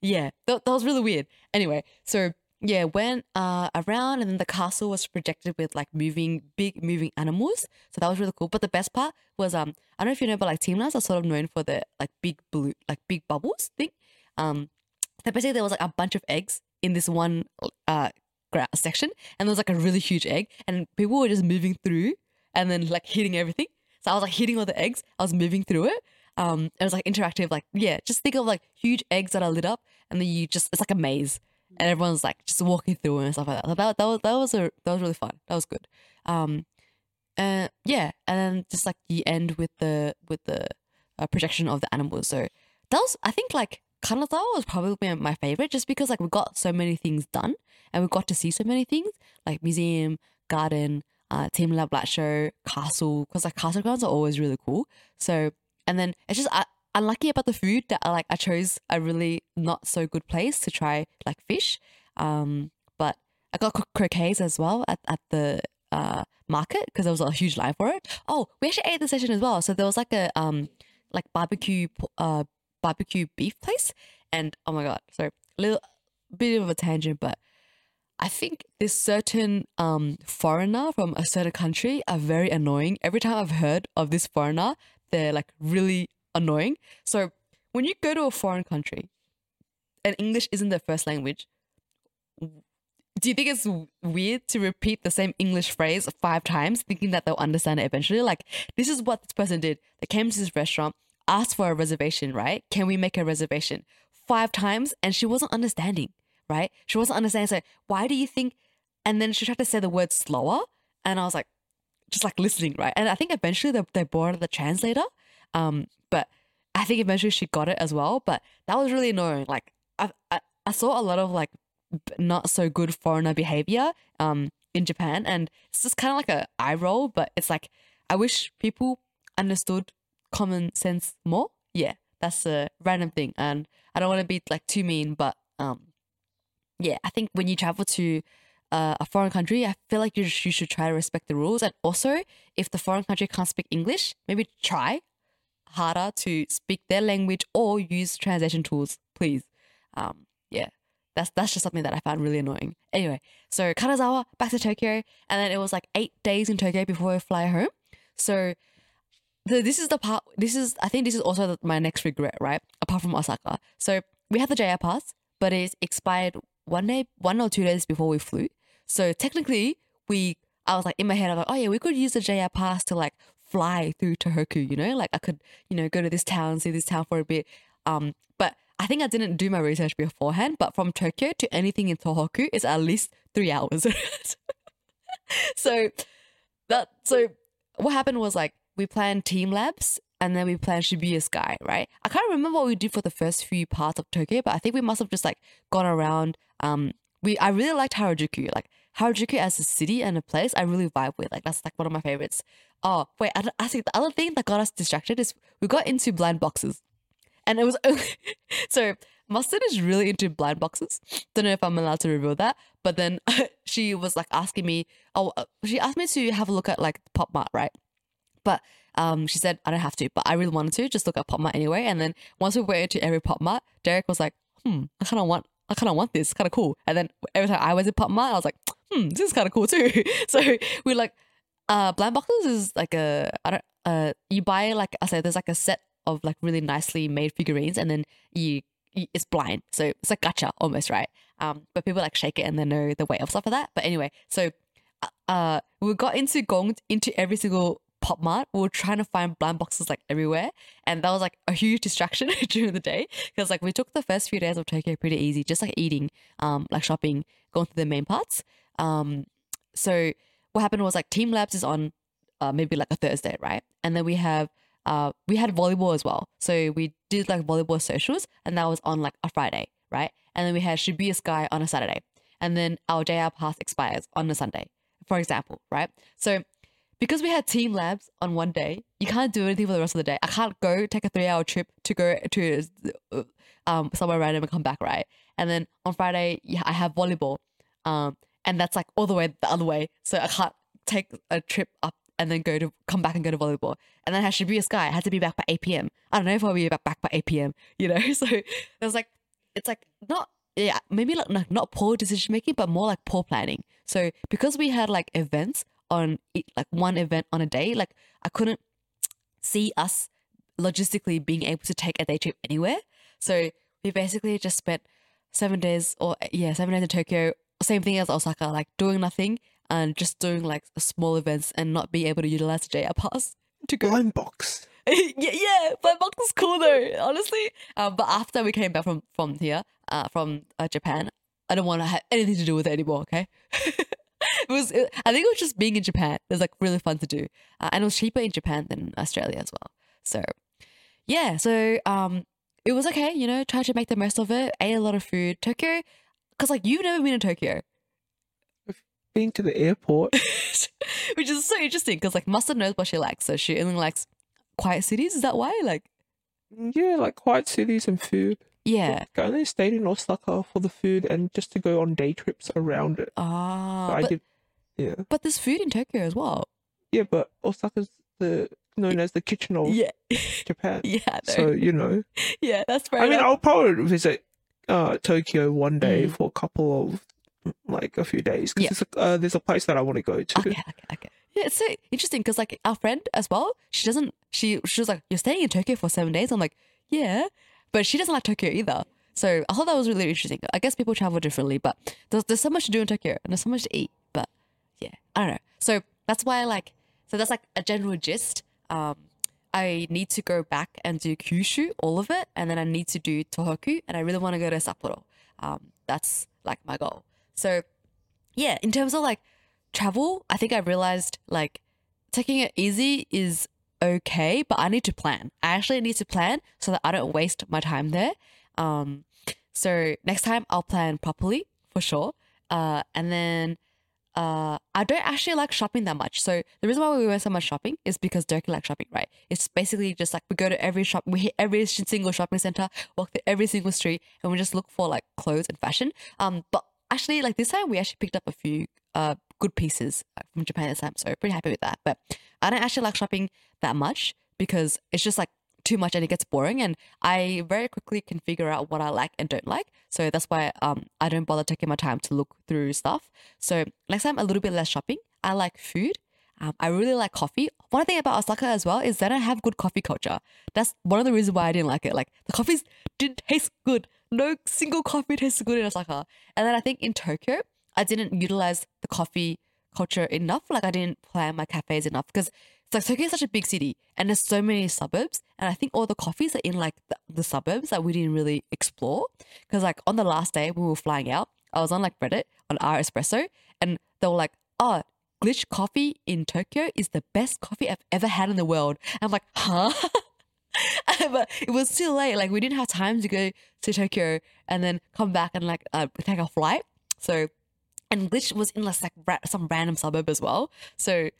Yeah, that, that was really weird. Anyway, so yeah, went uh, around and then the castle was projected with like moving, big moving animals. So that was really cool. But the best part was um, I don't know if you know, but like Team Labs are sort of known for the like big blue, like big bubbles thing. Um, so basically there was like a bunch of eggs in this one uh section, and there was like a really huge egg, and people were just moving through and then like hitting everything. So I was like hitting all the eggs. I was moving through it. Um, it was like interactive. Like yeah, just think of like huge eggs that are lit up, and then you just it's like a maze, and everyone's like just walking through and stuff like that. So that that was that was a that was really fun. That was good. Um, uh, yeah, and then just like you end with the with the uh, projection of the animals. So that was I think like Kanazawa was probably my- favorite just because like we got so many things done and we got to see so many things like museum, garden, uh, Team Lab Black Show, castle because like castle grounds are always really cool. So and then it's just uh, unlucky about the food that I like I chose a really not so good place to try like fish. Um, but I got cro- croquets as well at, at the uh market because there was a huge line for it. Oh, we actually ate at the station as well. So there was like a um like barbecue uh barbecue beef place, and oh my god, so little bit of a tangent, but I think this certain um foreigner from a certain country are very annoying. Every time I've heard of this foreigner, they're like really annoying. So when you go to a foreign country and English isn't their first language, do you think it's weird to repeat the same English phrase five times, thinking that they'll understand it eventually? Like, this is what this person did. They came to this restaurant, asked for a reservation, right? Can we make a reservation? Five times, and she wasn't understanding, right? She wasn't understanding. So, why do you think? And then she tried to say the word slower, and I was like, just like listening, right? And I think eventually they, they brought the translator. Um, but I think eventually she got it as well. But that was really annoying. Like, I, I, I saw a lot of like not so good foreigner behavior um in Japan and it's just kind of like a eye roll but it's like I wish people understood common sense more yeah that's a random thing and I don't want to be like too mean but um yeah I think when you travel to uh, a foreign country I feel like you, sh- you should try to respect the rules and also if the foreign country can't speak English maybe try harder to speak their language or use translation tools please um yeah that's that's just something that I found really annoying. Anyway, so Kanazawa back to Tokyo, and then it was like eight days in Tokyo before we fly home. So the, this is the part. This is I think this is also the, my next regret, right? Apart from Osaka, so we had the JR pass, but it expired one day, one or two days before we flew. So technically, we I was like in my head, I was like, oh yeah, we could use the JR pass to like fly through Tohoku, you know, like I could, you know, go to this town, see this town for a bit. Um, but I think I didn't do my research beforehand. But from Tokyo to anything in Tohoku is at least three hours. so that so what happened was like we planned team labs and then we planned Shibuya Sky, right? I can't remember what we did for the first few parts of Tokyo, but I think we must have just like gone around. Um, we I really liked Harajuku, like Harajuku as a city and a place. I really vibe with, like that's like one of my favorites. Oh wait, I, I think the other thing that got us distracted is we got into blind boxes, and it was only so Mustard is really into blind boxes. Don't know if I'm allowed to reveal that, but then she was like asking me. Oh, uh, she asked me to have a look at like Pop Mart, right? But um, she said I don't have to, but I really wanted to just look at Pop Mart anyway. And then once we went into every Pop Mart, Derek was like, "Hmm, I kind of want, I kind of want this, kind of cool." And then every time I was in Pop Mart, I was like, "Hmm, this is kind of cool too." so we like, uh, blind boxes is like a, I don't, uh, you buy like I said, there's like a set of like really nicely made figurines, and then you, you it's blind, so it's like gacha almost, right? Um, but people like shake it and they know the weight of stuff like that. But anyway, so uh, we got into gong into every single pop mart. We were trying to find blind boxes like everywhere, and that was like a huge distraction during the day because like we took the first few days of Tokyo pretty easy, just like eating, um, like shopping, going through the main parts. Um, so what happened was like Team Labs is on, uh, maybe like a Thursday, right? And then we have. Uh, we had volleyball as well. So we did like volleyball socials and that was on like a Friday, right? And then we had Shibuya Sky on a Saturday. And then our JR pass expires on a Sunday, for example, right? So because we had team labs on one day, you can't do anything for the rest of the day. I can't go take a three hour trip to go to um somewhere random and come back, right? And then on Friday, yeah, I have volleyball, um, and that's like all the way the other way. So I can't take a trip up and then go to come back and go to volleyball. And then Shibuya Sky. I had to be back by eight p.m. I don't know if I'll be back back by eight p.m. You know, so it was like it's like not yeah maybe like not, not poor decision making, but more like poor planning. So because we had like events on like one event on a day, like I couldn't see us logistically being able to take a day trip anywhere. So we basically just spent seven days or yeah, seven days in Tokyo. Same thing as Osaka, like doing nothing and just doing like small events and not being able to utilize the JR pass to go. Blind box. yeah, yeah, but box was cool though, honestly. Um, but after we came back from from here, uh, from uh, Japan, I don't want to have anything to do with it anymore. Okay. it was. It, I think it was just being in Japan. It was like really fun to do, uh, and it was cheaper in Japan than Australia as well. So, yeah. So um, it was okay. You know, tried to make the most of it. Ate a lot of food. Tokyo, because like you've never been to Tokyo, Being to the airport. which is so interesting because like Mustard knows what she likes, so she only likes quiet cities. Is that why? Like, yeah, like quiet cities and food. yeah. I only stayed in Osaka for the food and just to go on day trips around it. Ah, So I but did. Yeah. But there's food in Tokyo as well. Yeah, but Osaka's the known as the kitchen of Yeah. Japan. yeah. So, you know. yeah, that's fair I mean. I'll probably visit uh, Tokyo one day Mm. for a couple of like a few days Yeah. because uh, there's a place that I want to go to. Okay, okay, okay. Yeah, it's so interesting because like our friend as well, she doesn't. She she was like, "You're staying in Tokyo for seven days." I'm like, "Yeah," but she doesn't like Tokyo either. So I thought that was really interesting. I guess people travel differently, but there's there's so much to do in Tokyo and there's so much to eat. But yeah, I don't know. So that's why I like. So that's like a general gist. Um, I need to go back and do Kyushu, all of it, and then I need to do Tohoku, and I really want to go to Sapporo. Um, that's like my goal. So yeah, in terms of like travel, I think I realized like taking it easy is okay, but I need to plan. I actually need to plan so that I don't waste my time there. Um, so next time I'll plan properly for sure. Uh, and then uh, I don't actually like shopping that much. So the reason why we went so much shopping is because Dirk likes shopping, right? It's basically just like we go to every shop, we hit every single shopping center, walk through every single street, and we just look for like clothes and fashion. Um, but actually, like this time we actually picked up a few uh good pieces from Japan this time, so pretty happy with that. But I don't actually like shopping that much because it's just like too much and it gets boring and I very quickly can figure out what I like and don't like. So that's why um I don't bother taking my time to look through stuff. So next time a little bit less shopping. I like food. Um, I really like coffee. One thing about Osaka as well is that I have good coffee culture. That's one of the reasons why I didn't like it. Like the coffees didn't taste good. No single coffee tastes good in Osaka. And then I think in Tokyo, I didn't utilize the coffee culture enough. Like I didn't plan my cafes enough because like Tokyo is such a big city and there's so many suburbs. And I think all the coffees are in like the, the suburbs that we didn't really explore. Because like on the last day when we were flying out, I was on like Reddit on our espresso and they were like, oh, glitch coffee in Tokyo is the best coffee I've ever had in the world. And I'm like, huh? but it was too late. Like we didn't have time to go to Tokyo and then come back and like uh, take a flight. So, and Glitch was in like some random suburb as well. So,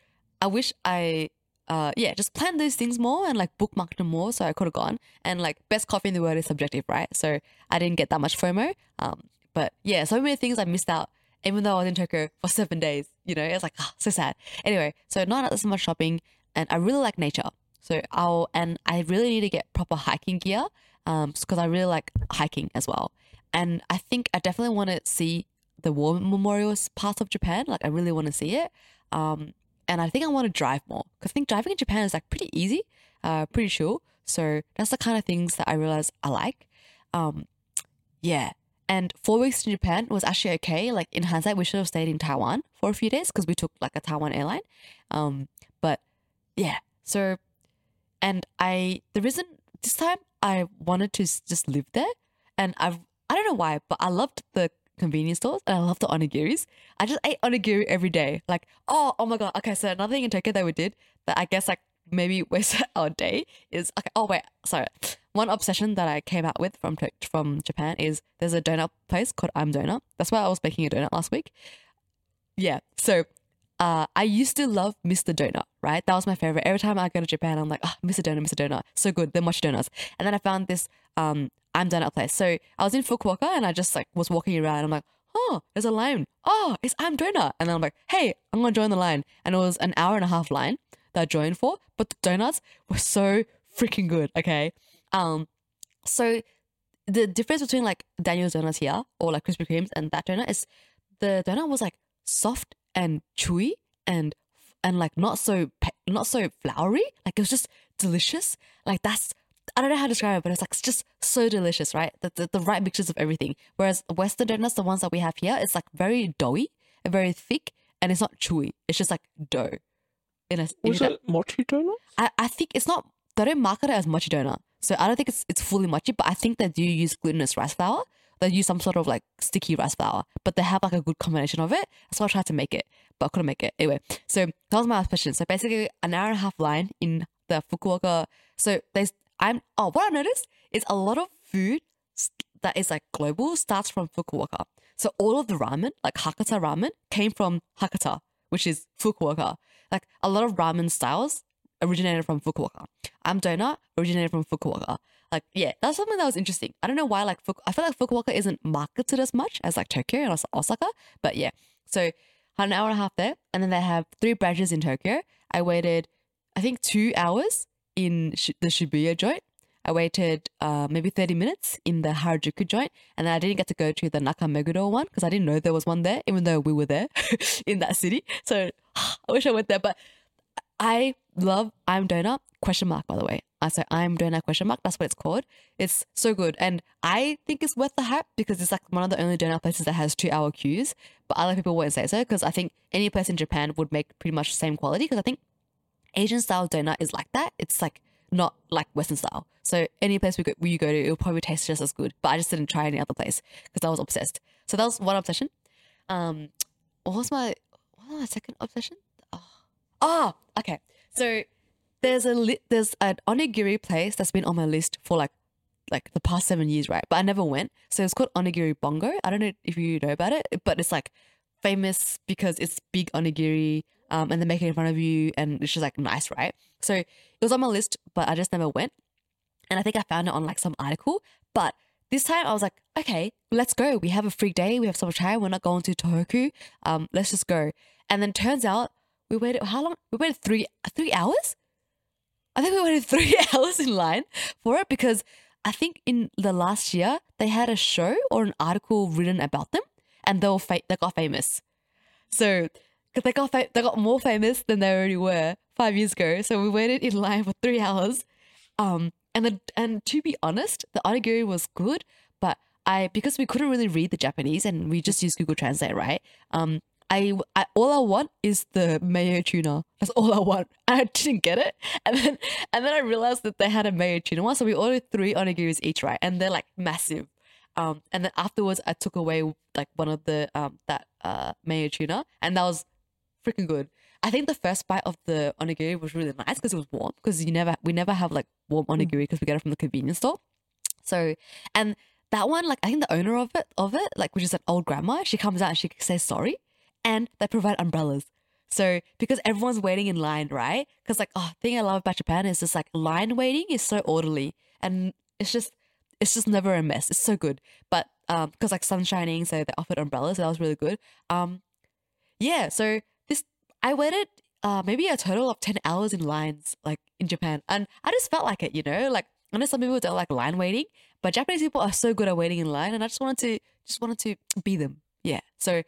I wish I, uh, yeah, just plan those things more and like bookmark them more. So I could have gone. And like best coffee in the world is subjective, right? So I didn't get that much FOMO. Um, but yeah, so many things I missed out. Even though I was in Tokyo for seven days, you know, it's like ah, so sad. Anyway, so not as much shopping, and I really like nature. So I'll and I really need to get proper hiking gear, um, because I really like hiking as well. And I think I definitely want to see the war memorials part of Japan. Like I really want to see it. Um, and I think I want to drive more because I think driving in Japan is like pretty easy, uh, pretty chill. So that's the kind of things that I realize I like. Um, yeah. And four weeks in Japan was actually okay. Like in hindsight, we should have stayed in Taiwan for a few days because we took like a Taiwan airline. Um, but yeah, so and I the reason this time I wanted to just live there, and I've I don't know why, but I loved the convenience stores and I love the onigiris. I just ate onigiri every day. Like oh oh my god. Okay, so another thing in Tokyo that we did that I guess like maybe wasted our day is okay. Oh wait, sorry. One obsession that I came out with from from Japan is there's a donut place called I'm Donut. That's why I was making a donut last week. Yeah, so uh, I used to love Mr. Donut, right? That was my favorite. Every time I go to Japan, I'm like, oh, Mr. Donut, Mr. Donut. So good. They're mochi donuts. And then I found this um, I'm Donut place. So I was in Fukuoka and I just like was walking around. I'm like, oh, there's a line. Oh, it's I'm Donut. And then I'm like, hey, I'm to join the line. And it was an hour and a half line that I joined for. But the donuts were so freaking good, okay? Um, so the difference between like Daniel's donuts here or like Krispy Kremes and that donut is the donut was like soft and chewy and and like not so not so floury. Like it was just delicious. Like that's I don't know how to describe it, but it's like it's just so delicious, right? The, the, the right mixtures of everything. Whereas Western donuts, the ones that we have here, it's like very doughy and very thick, and it's not chewy. It's just like dough. In a, Was that- it mochi donuts? I, I think it's not they don't market it as mochi donut. So I don't think it's it's fully mochi, but I think they do use glutinous rice flour. They use some sort of like sticky rice flour, but they have like a good combination of it. So I tried to make it, but I couldn't make it. Anyway, so that was my last question. So basically an hour and a half line in the Fukuoka. So there's I'm oh what I noticed is a lot of food that is like global starts from Fukuoka. So all of the ramen, like Hakata ramen, came from Hakata, which is Fukuoka. Like a lot of ramen styles originated from Fukuoka. I'm donut originated from Fukuoka. Like, yeah, that's something that was interesting. I don't know why, like, Fuku- I feel like Fukuoka isn't marketed as much as like Tokyo and Osaka, but yeah. So, had an hour and a half there, and then they have three branches in Tokyo. I waited, I think, two hours in Sh- the Shibuya joint. I waited uh, maybe 30 minutes in the Harajuku joint, and then I didn't get to go to the Nakameguro one because I didn't know there was one there, even though we were there in that city. So I wish I went there, but I love I'm Donut question mark by the way. I say I'm Donut question mark. That's what it's called. It's so good, and I think it's worth the hype because it's like one of the only donut places that has two hour queues. But other people wouldn't say so because I think any place in Japan would make pretty much the same quality because I think Asian style donut is like that. It's like not like Western style. So any place we go, where you go to, it will probably taste just as good. But I just didn't try any other place because I was obsessed. So that was one obsession. Um, what was my what was my second obsession? Oh, oh okay. So there's a li- there's an onigiri place that's been on my list for like like the past seven years, right? But I never went. So it's called Onigiri Bongo. I don't know if you know about it, but it's like famous because it's big onigiri, um, and they make it in front of you, and it's just like nice, right? So it was on my list, but I just never went. And I think I found it on like some article. But this time I was like, okay, let's go. We have a free day. We have so much time. We're not going to Tohoku. Um, let's just go. And then turns out we waited how long? We waited three three hours. I think we waited three hours in line for it because I think in the last year they had a show or an article written about them, and they were fa- they got famous. So because they got fa- they got more famous than they already were five years ago. So we waited in line for three hours. Um, and the, and to be honest, the onigiri was good, but I because we couldn't really read the Japanese and we just used Google Translate, right? Um, I, I all I want is the mayo tuna. That's all I want. And I didn't get it, and then and then I realized that they had a mayo tuna one, so we ordered three onigiris each, right? And they're like massive. Um, and then afterwards, I took away like one of the um that uh mayo tuna, and that was freaking good. I think the first bite of the onigiri was really nice because it was warm. Because you never we never have like warm onigiri because we get it from the convenience store. So and that one, like I think the owner of it of it, like which is an old grandma, she comes out and she says sorry, and they provide umbrellas. So because everyone's waiting in line, right? Because like oh, thing I love about Japan is just like line waiting is so orderly and it's just it's just never a mess. It's so good. But um, because like sun shining, so they offered umbrellas, so that was really good. Um, yeah. So I waited uh maybe a total of ten hours in lines like in Japan, and I just felt like it. You know, like I know some people don't like line waiting, but Japanese people are so good at waiting in line, and I just wanted to just wanted to be them. Yeah. So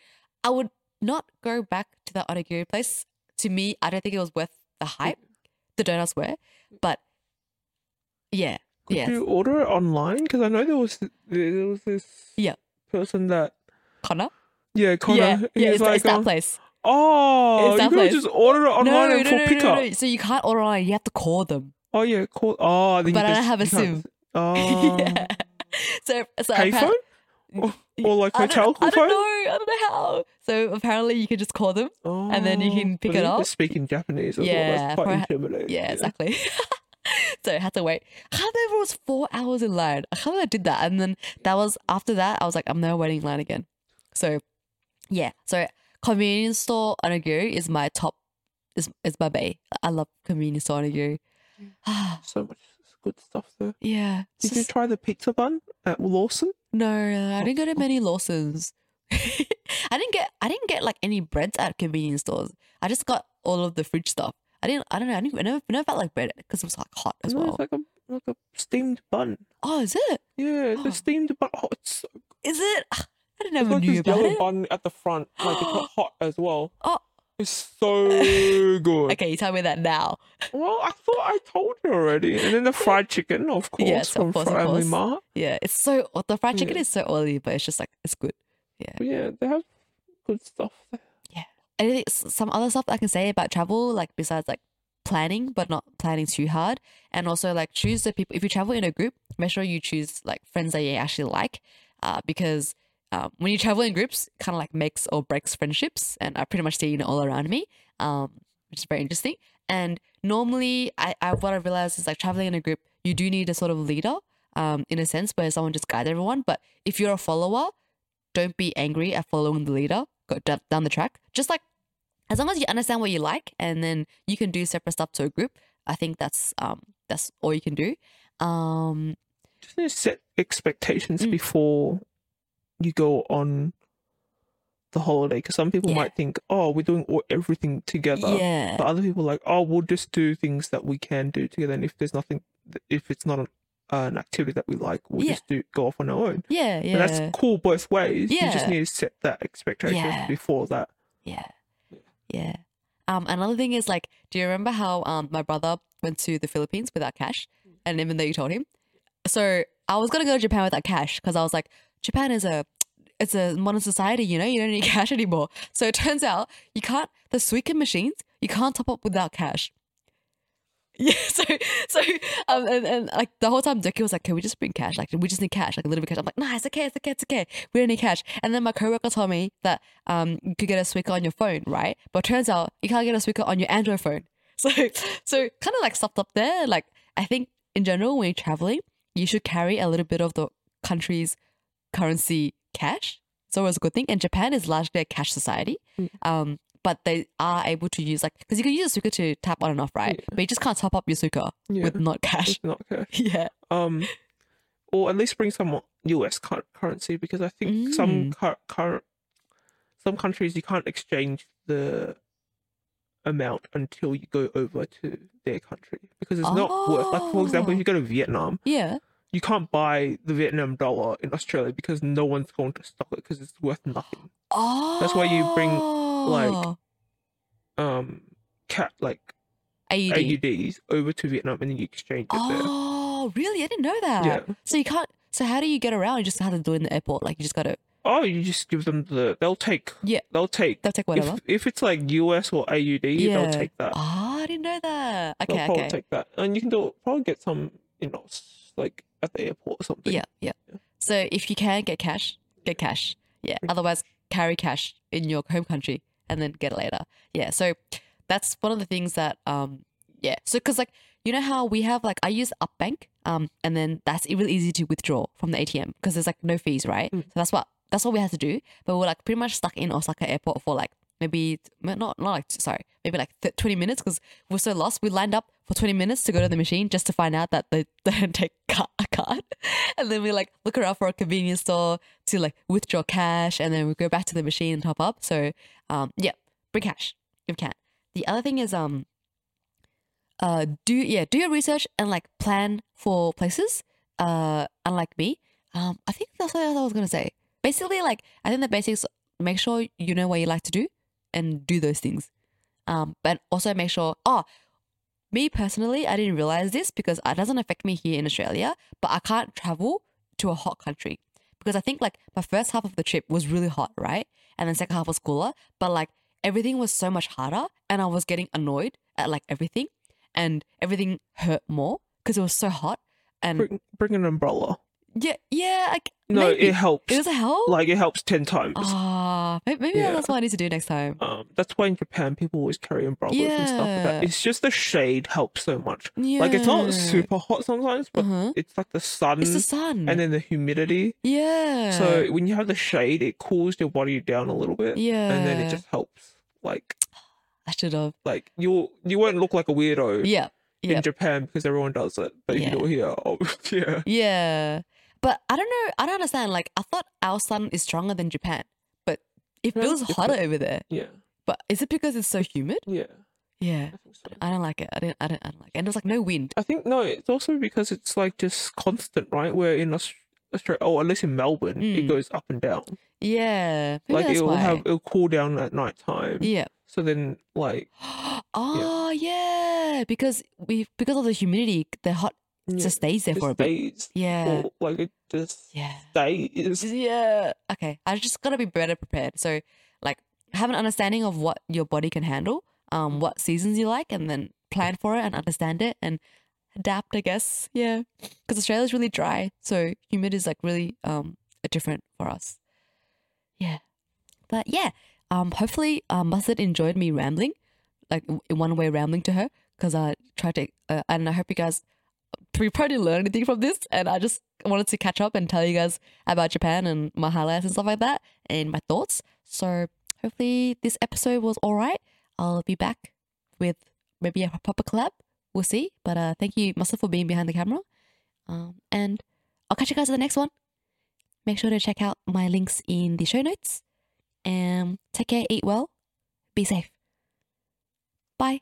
I would not go back to that onigiri place. To me, I don't think it was worth the hype. The donuts were, but yeah, Could yes, you order it online? Because I know there was there was this Yeah. person that Connor. yeah Connor. yeah, yeah, it's, like it's that um, place. Oh you could just order it online no, and no, for no, pickup. no, no. So you can't order online. You have to call them. Oh yeah, call. Oh, then But I don't have a SIM. Oh, yeah. So, so payphone or, or like I don't, hotel I don't know. I don't know how. So apparently you can just call them. Oh, and then you oh, can pick it up. Speaking Japanese as well. Yeah, That's quite intimidating. Yeah, exactly. so I had to wait. I can't believe it was four hours in line. I can't believe I did that. And then that was after that, I was like, I'm never waiting in line again. So yeah. So convenience store onigiri is my top is is my bae. I love convenience store onigiri. So much good stuff there. yeah. Did you try the pizza bun at Lawson? no, I didn't go to many Lawsons. I didn't get I didn't get like any breads at convenience stores. I just got all of the fridge stuff. I didn't I don't know, I, didn't, I never I never felt like bread because it was like hot as No, well. It's like a like a steamed bun. oh, is it? Yeah, it's Oh. a steamed bun. Oh, it's so Is it? Ah, I didn't like knew about yellow it. bun at the front, like it's not hot as well. Oh, It's so good. okay. You tell me that now. Well, I thought I told you already. And then the fried chicken, of course, Yes, of from course, of Family course. Mart. Yeah, it's so the fried chicken Yeah. is so oily, but it's just like it's good. But yeah, they have good stuff there. Yeah. Anything, s- some other stuff I can say about travel, like besides like planning, but not planning too hard, and also like choose the people. If you travel in a group, make sure you choose like friends that you actually like, uh, because um, when you travel in groups, it kind of like makes or breaks friendships, and I pretty much seen it all around me, um, which is very interesting. And normally, I, I what I realized is like traveling in a group, you do need a sort of leader, um, in a sense where someone just guides everyone. But if you're a follower, don't be angry at following the leader. Go down, down the track. Just like as long as you understand what you like, and then you can do separate stuff to a group. I think that's um that's all you can do. Um, Just set expectations Mm. before you go on the holiday because some people Yeah. might think, oh, we're doing all, everything together. yeah. But other people are like, oh, we'll just do things that we can do together. And if there's nothing, if it's not an, an activity that we like, we'll Yeah. just do go off on our own. yeah, yeah. And that's cool both ways. yeah. You just need to set that expectation Yeah. before that. Yeah. Yeah. Um, another thing is like, do you remember how um my brother went to the Philippines without cash? And even though you told him, so I was gonna go to Japan without cash because I was like, Japan is a it's a modern society, you know, you don't need cash anymore. So it turns out you can't the Suica machines you can't top up without cash. Yeah, so so um and, and like the whole time Ducky was like, Can we just bring cash? Like we just need cash, like a little bit of cash. I'm like, nah, it's okay, it's okay, it's okay. We don't need cash. And then my coworker told me that um you could get a Suica on your phone, right? But turns out you can't get a Suica on your Android phone. So so kind of like stopped up there. Like I think in general when you're traveling, you should carry a little bit of the country's currency cash. It's always a good thing. And Japan is largely a cash society. Mm. Um, but they are able to use like because you can use a suica to tap on and off, right? Yeah. But you just can't top up your suica Yeah. with not cash. It's not cash. yeah. Um, or at least bring some U.S. cur- currency because I think some Mm. cur- some countries you can't exchange the amount until you go over to their country because it's not worth. Like for example, if Oh. you go to Vietnam, Yeah. You can't buy the Vietnam dollar in Australia because no one's going to stock it because it's worth nothing. Oh. That's why you bring, like, Um, cat like AUD. AUDs over to Vietnam and then you exchange it there. Oh, really? I didn't know that. Yeah. So you can't. So how do you get around? You just have to do it in the airport. Like you just gotta. Oh, you just give them the. They'll take. Yeah. They'll take. They'll take whatever. If if it's like US or AUD, yeah. they'll take that. Oh, I didn't know that. Okay, they'll Okay. take that, and you can do probably get some, you know, like at the airport or something. Yeah, yeah. So if you can get cash, get cash. Yeah. Otherwise, carry cash in your home country and then get it later. Yeah. So that's one of the things that um yeah. So because like you know how we have like I use Upbank um and then that's really easy to withdraw from the ATM because there's like no fees, right? Mm. So that's what that's what we had to do. But we're like pretty much stuck in Osaka airport for like maybe not not like sorry maybe like th- 20 minutes because we're so lost we lined up for 20 minutes to go to the machine just to find out that they, don't take a card. And then we like look around for a convenience store to like withdraw cash and then we go back to the machine and top up. So um yeah bring cash if you can. The other thing is um uh do yeah do your research and like plan for places uh unlike me. Um i think that's what i was gonna say. Basically like i think the basics make sure you know what you like to do and do those things. Um but also make sure oh me personally i didn't realize this because it doesn't affect me here in australia but i can't travel to a hot country because i think like my first half of the trip was really hot right and then second half was cooler but like everything was so much harder and i was getting annoyed at like everything and everything hurt more because it was so hot and Bring, bring an umbrella. Yeah yeah like No, maybe. it helps. it does help like it helps ten times. Ah, maybe, maybe Yeah. that's what I need to do next time. Um, that's why in Japan people always carry umbrellas and stuff like that. It's just the shade helps so much. Yeah. Like it's not super hot sometimes, but Uh-huh. it's like the sun It's the sun. and then the humidity. yeah. So when you have the shade, it cools your body down a little bit. yeah. And then it just helps. Like I should have. like you you won't look like a weirdo Yeah. in Japan because everyone does it. But Yeah. you do it here, oh yeah. Yeah. But I don't know. I don't understand. Like I thought our sun is stronger than Japan, but it No, feels hotter over there. Yeah. But is it because it's so humid? Yeah. Yeah. I so. I don't like it. I don't. I don't. I don't like it. And there's like no wind. I think no, it's also because it's like just constant, right? Where in Aus- Australia, or at least in Melbourne, Mm. it goes up and down. Yeah. Maybe like it'll why. have it'll cool down at night time. Yeah. So then, like, oh yeah. Because we because of the humidity, the hot yeah, just stays there it for a bit. stays. Yeah. like it just Yeah. stays. Yeah. Okay. I just gotta be better prepared. So, like, have an understanding of what your body can handle, um, what seasons you like, and then plan for it and understand it and adapt. I guess. Yeah. Because Australia's really dry, so humid is like really um different for us. Yeah. But yeah. Um. Hopefully, um, Mustard enjoyed me rambling, like in one way rambling to her, because I tried to, uh, and I hope you guys we probably learn anything from this and I just wanted to catch up and tell you guys about Japan and my highlights and stuff like that and my thoughts. So hopefully this episode was alright. I'll be back with maybe a proper collab. We'll see. But uh thank you Mustard for being behind the camera. Um and I'll catch you guys in the next one. Make sure to check out my links in the show notes. And take care, eat well, be safe. Bye.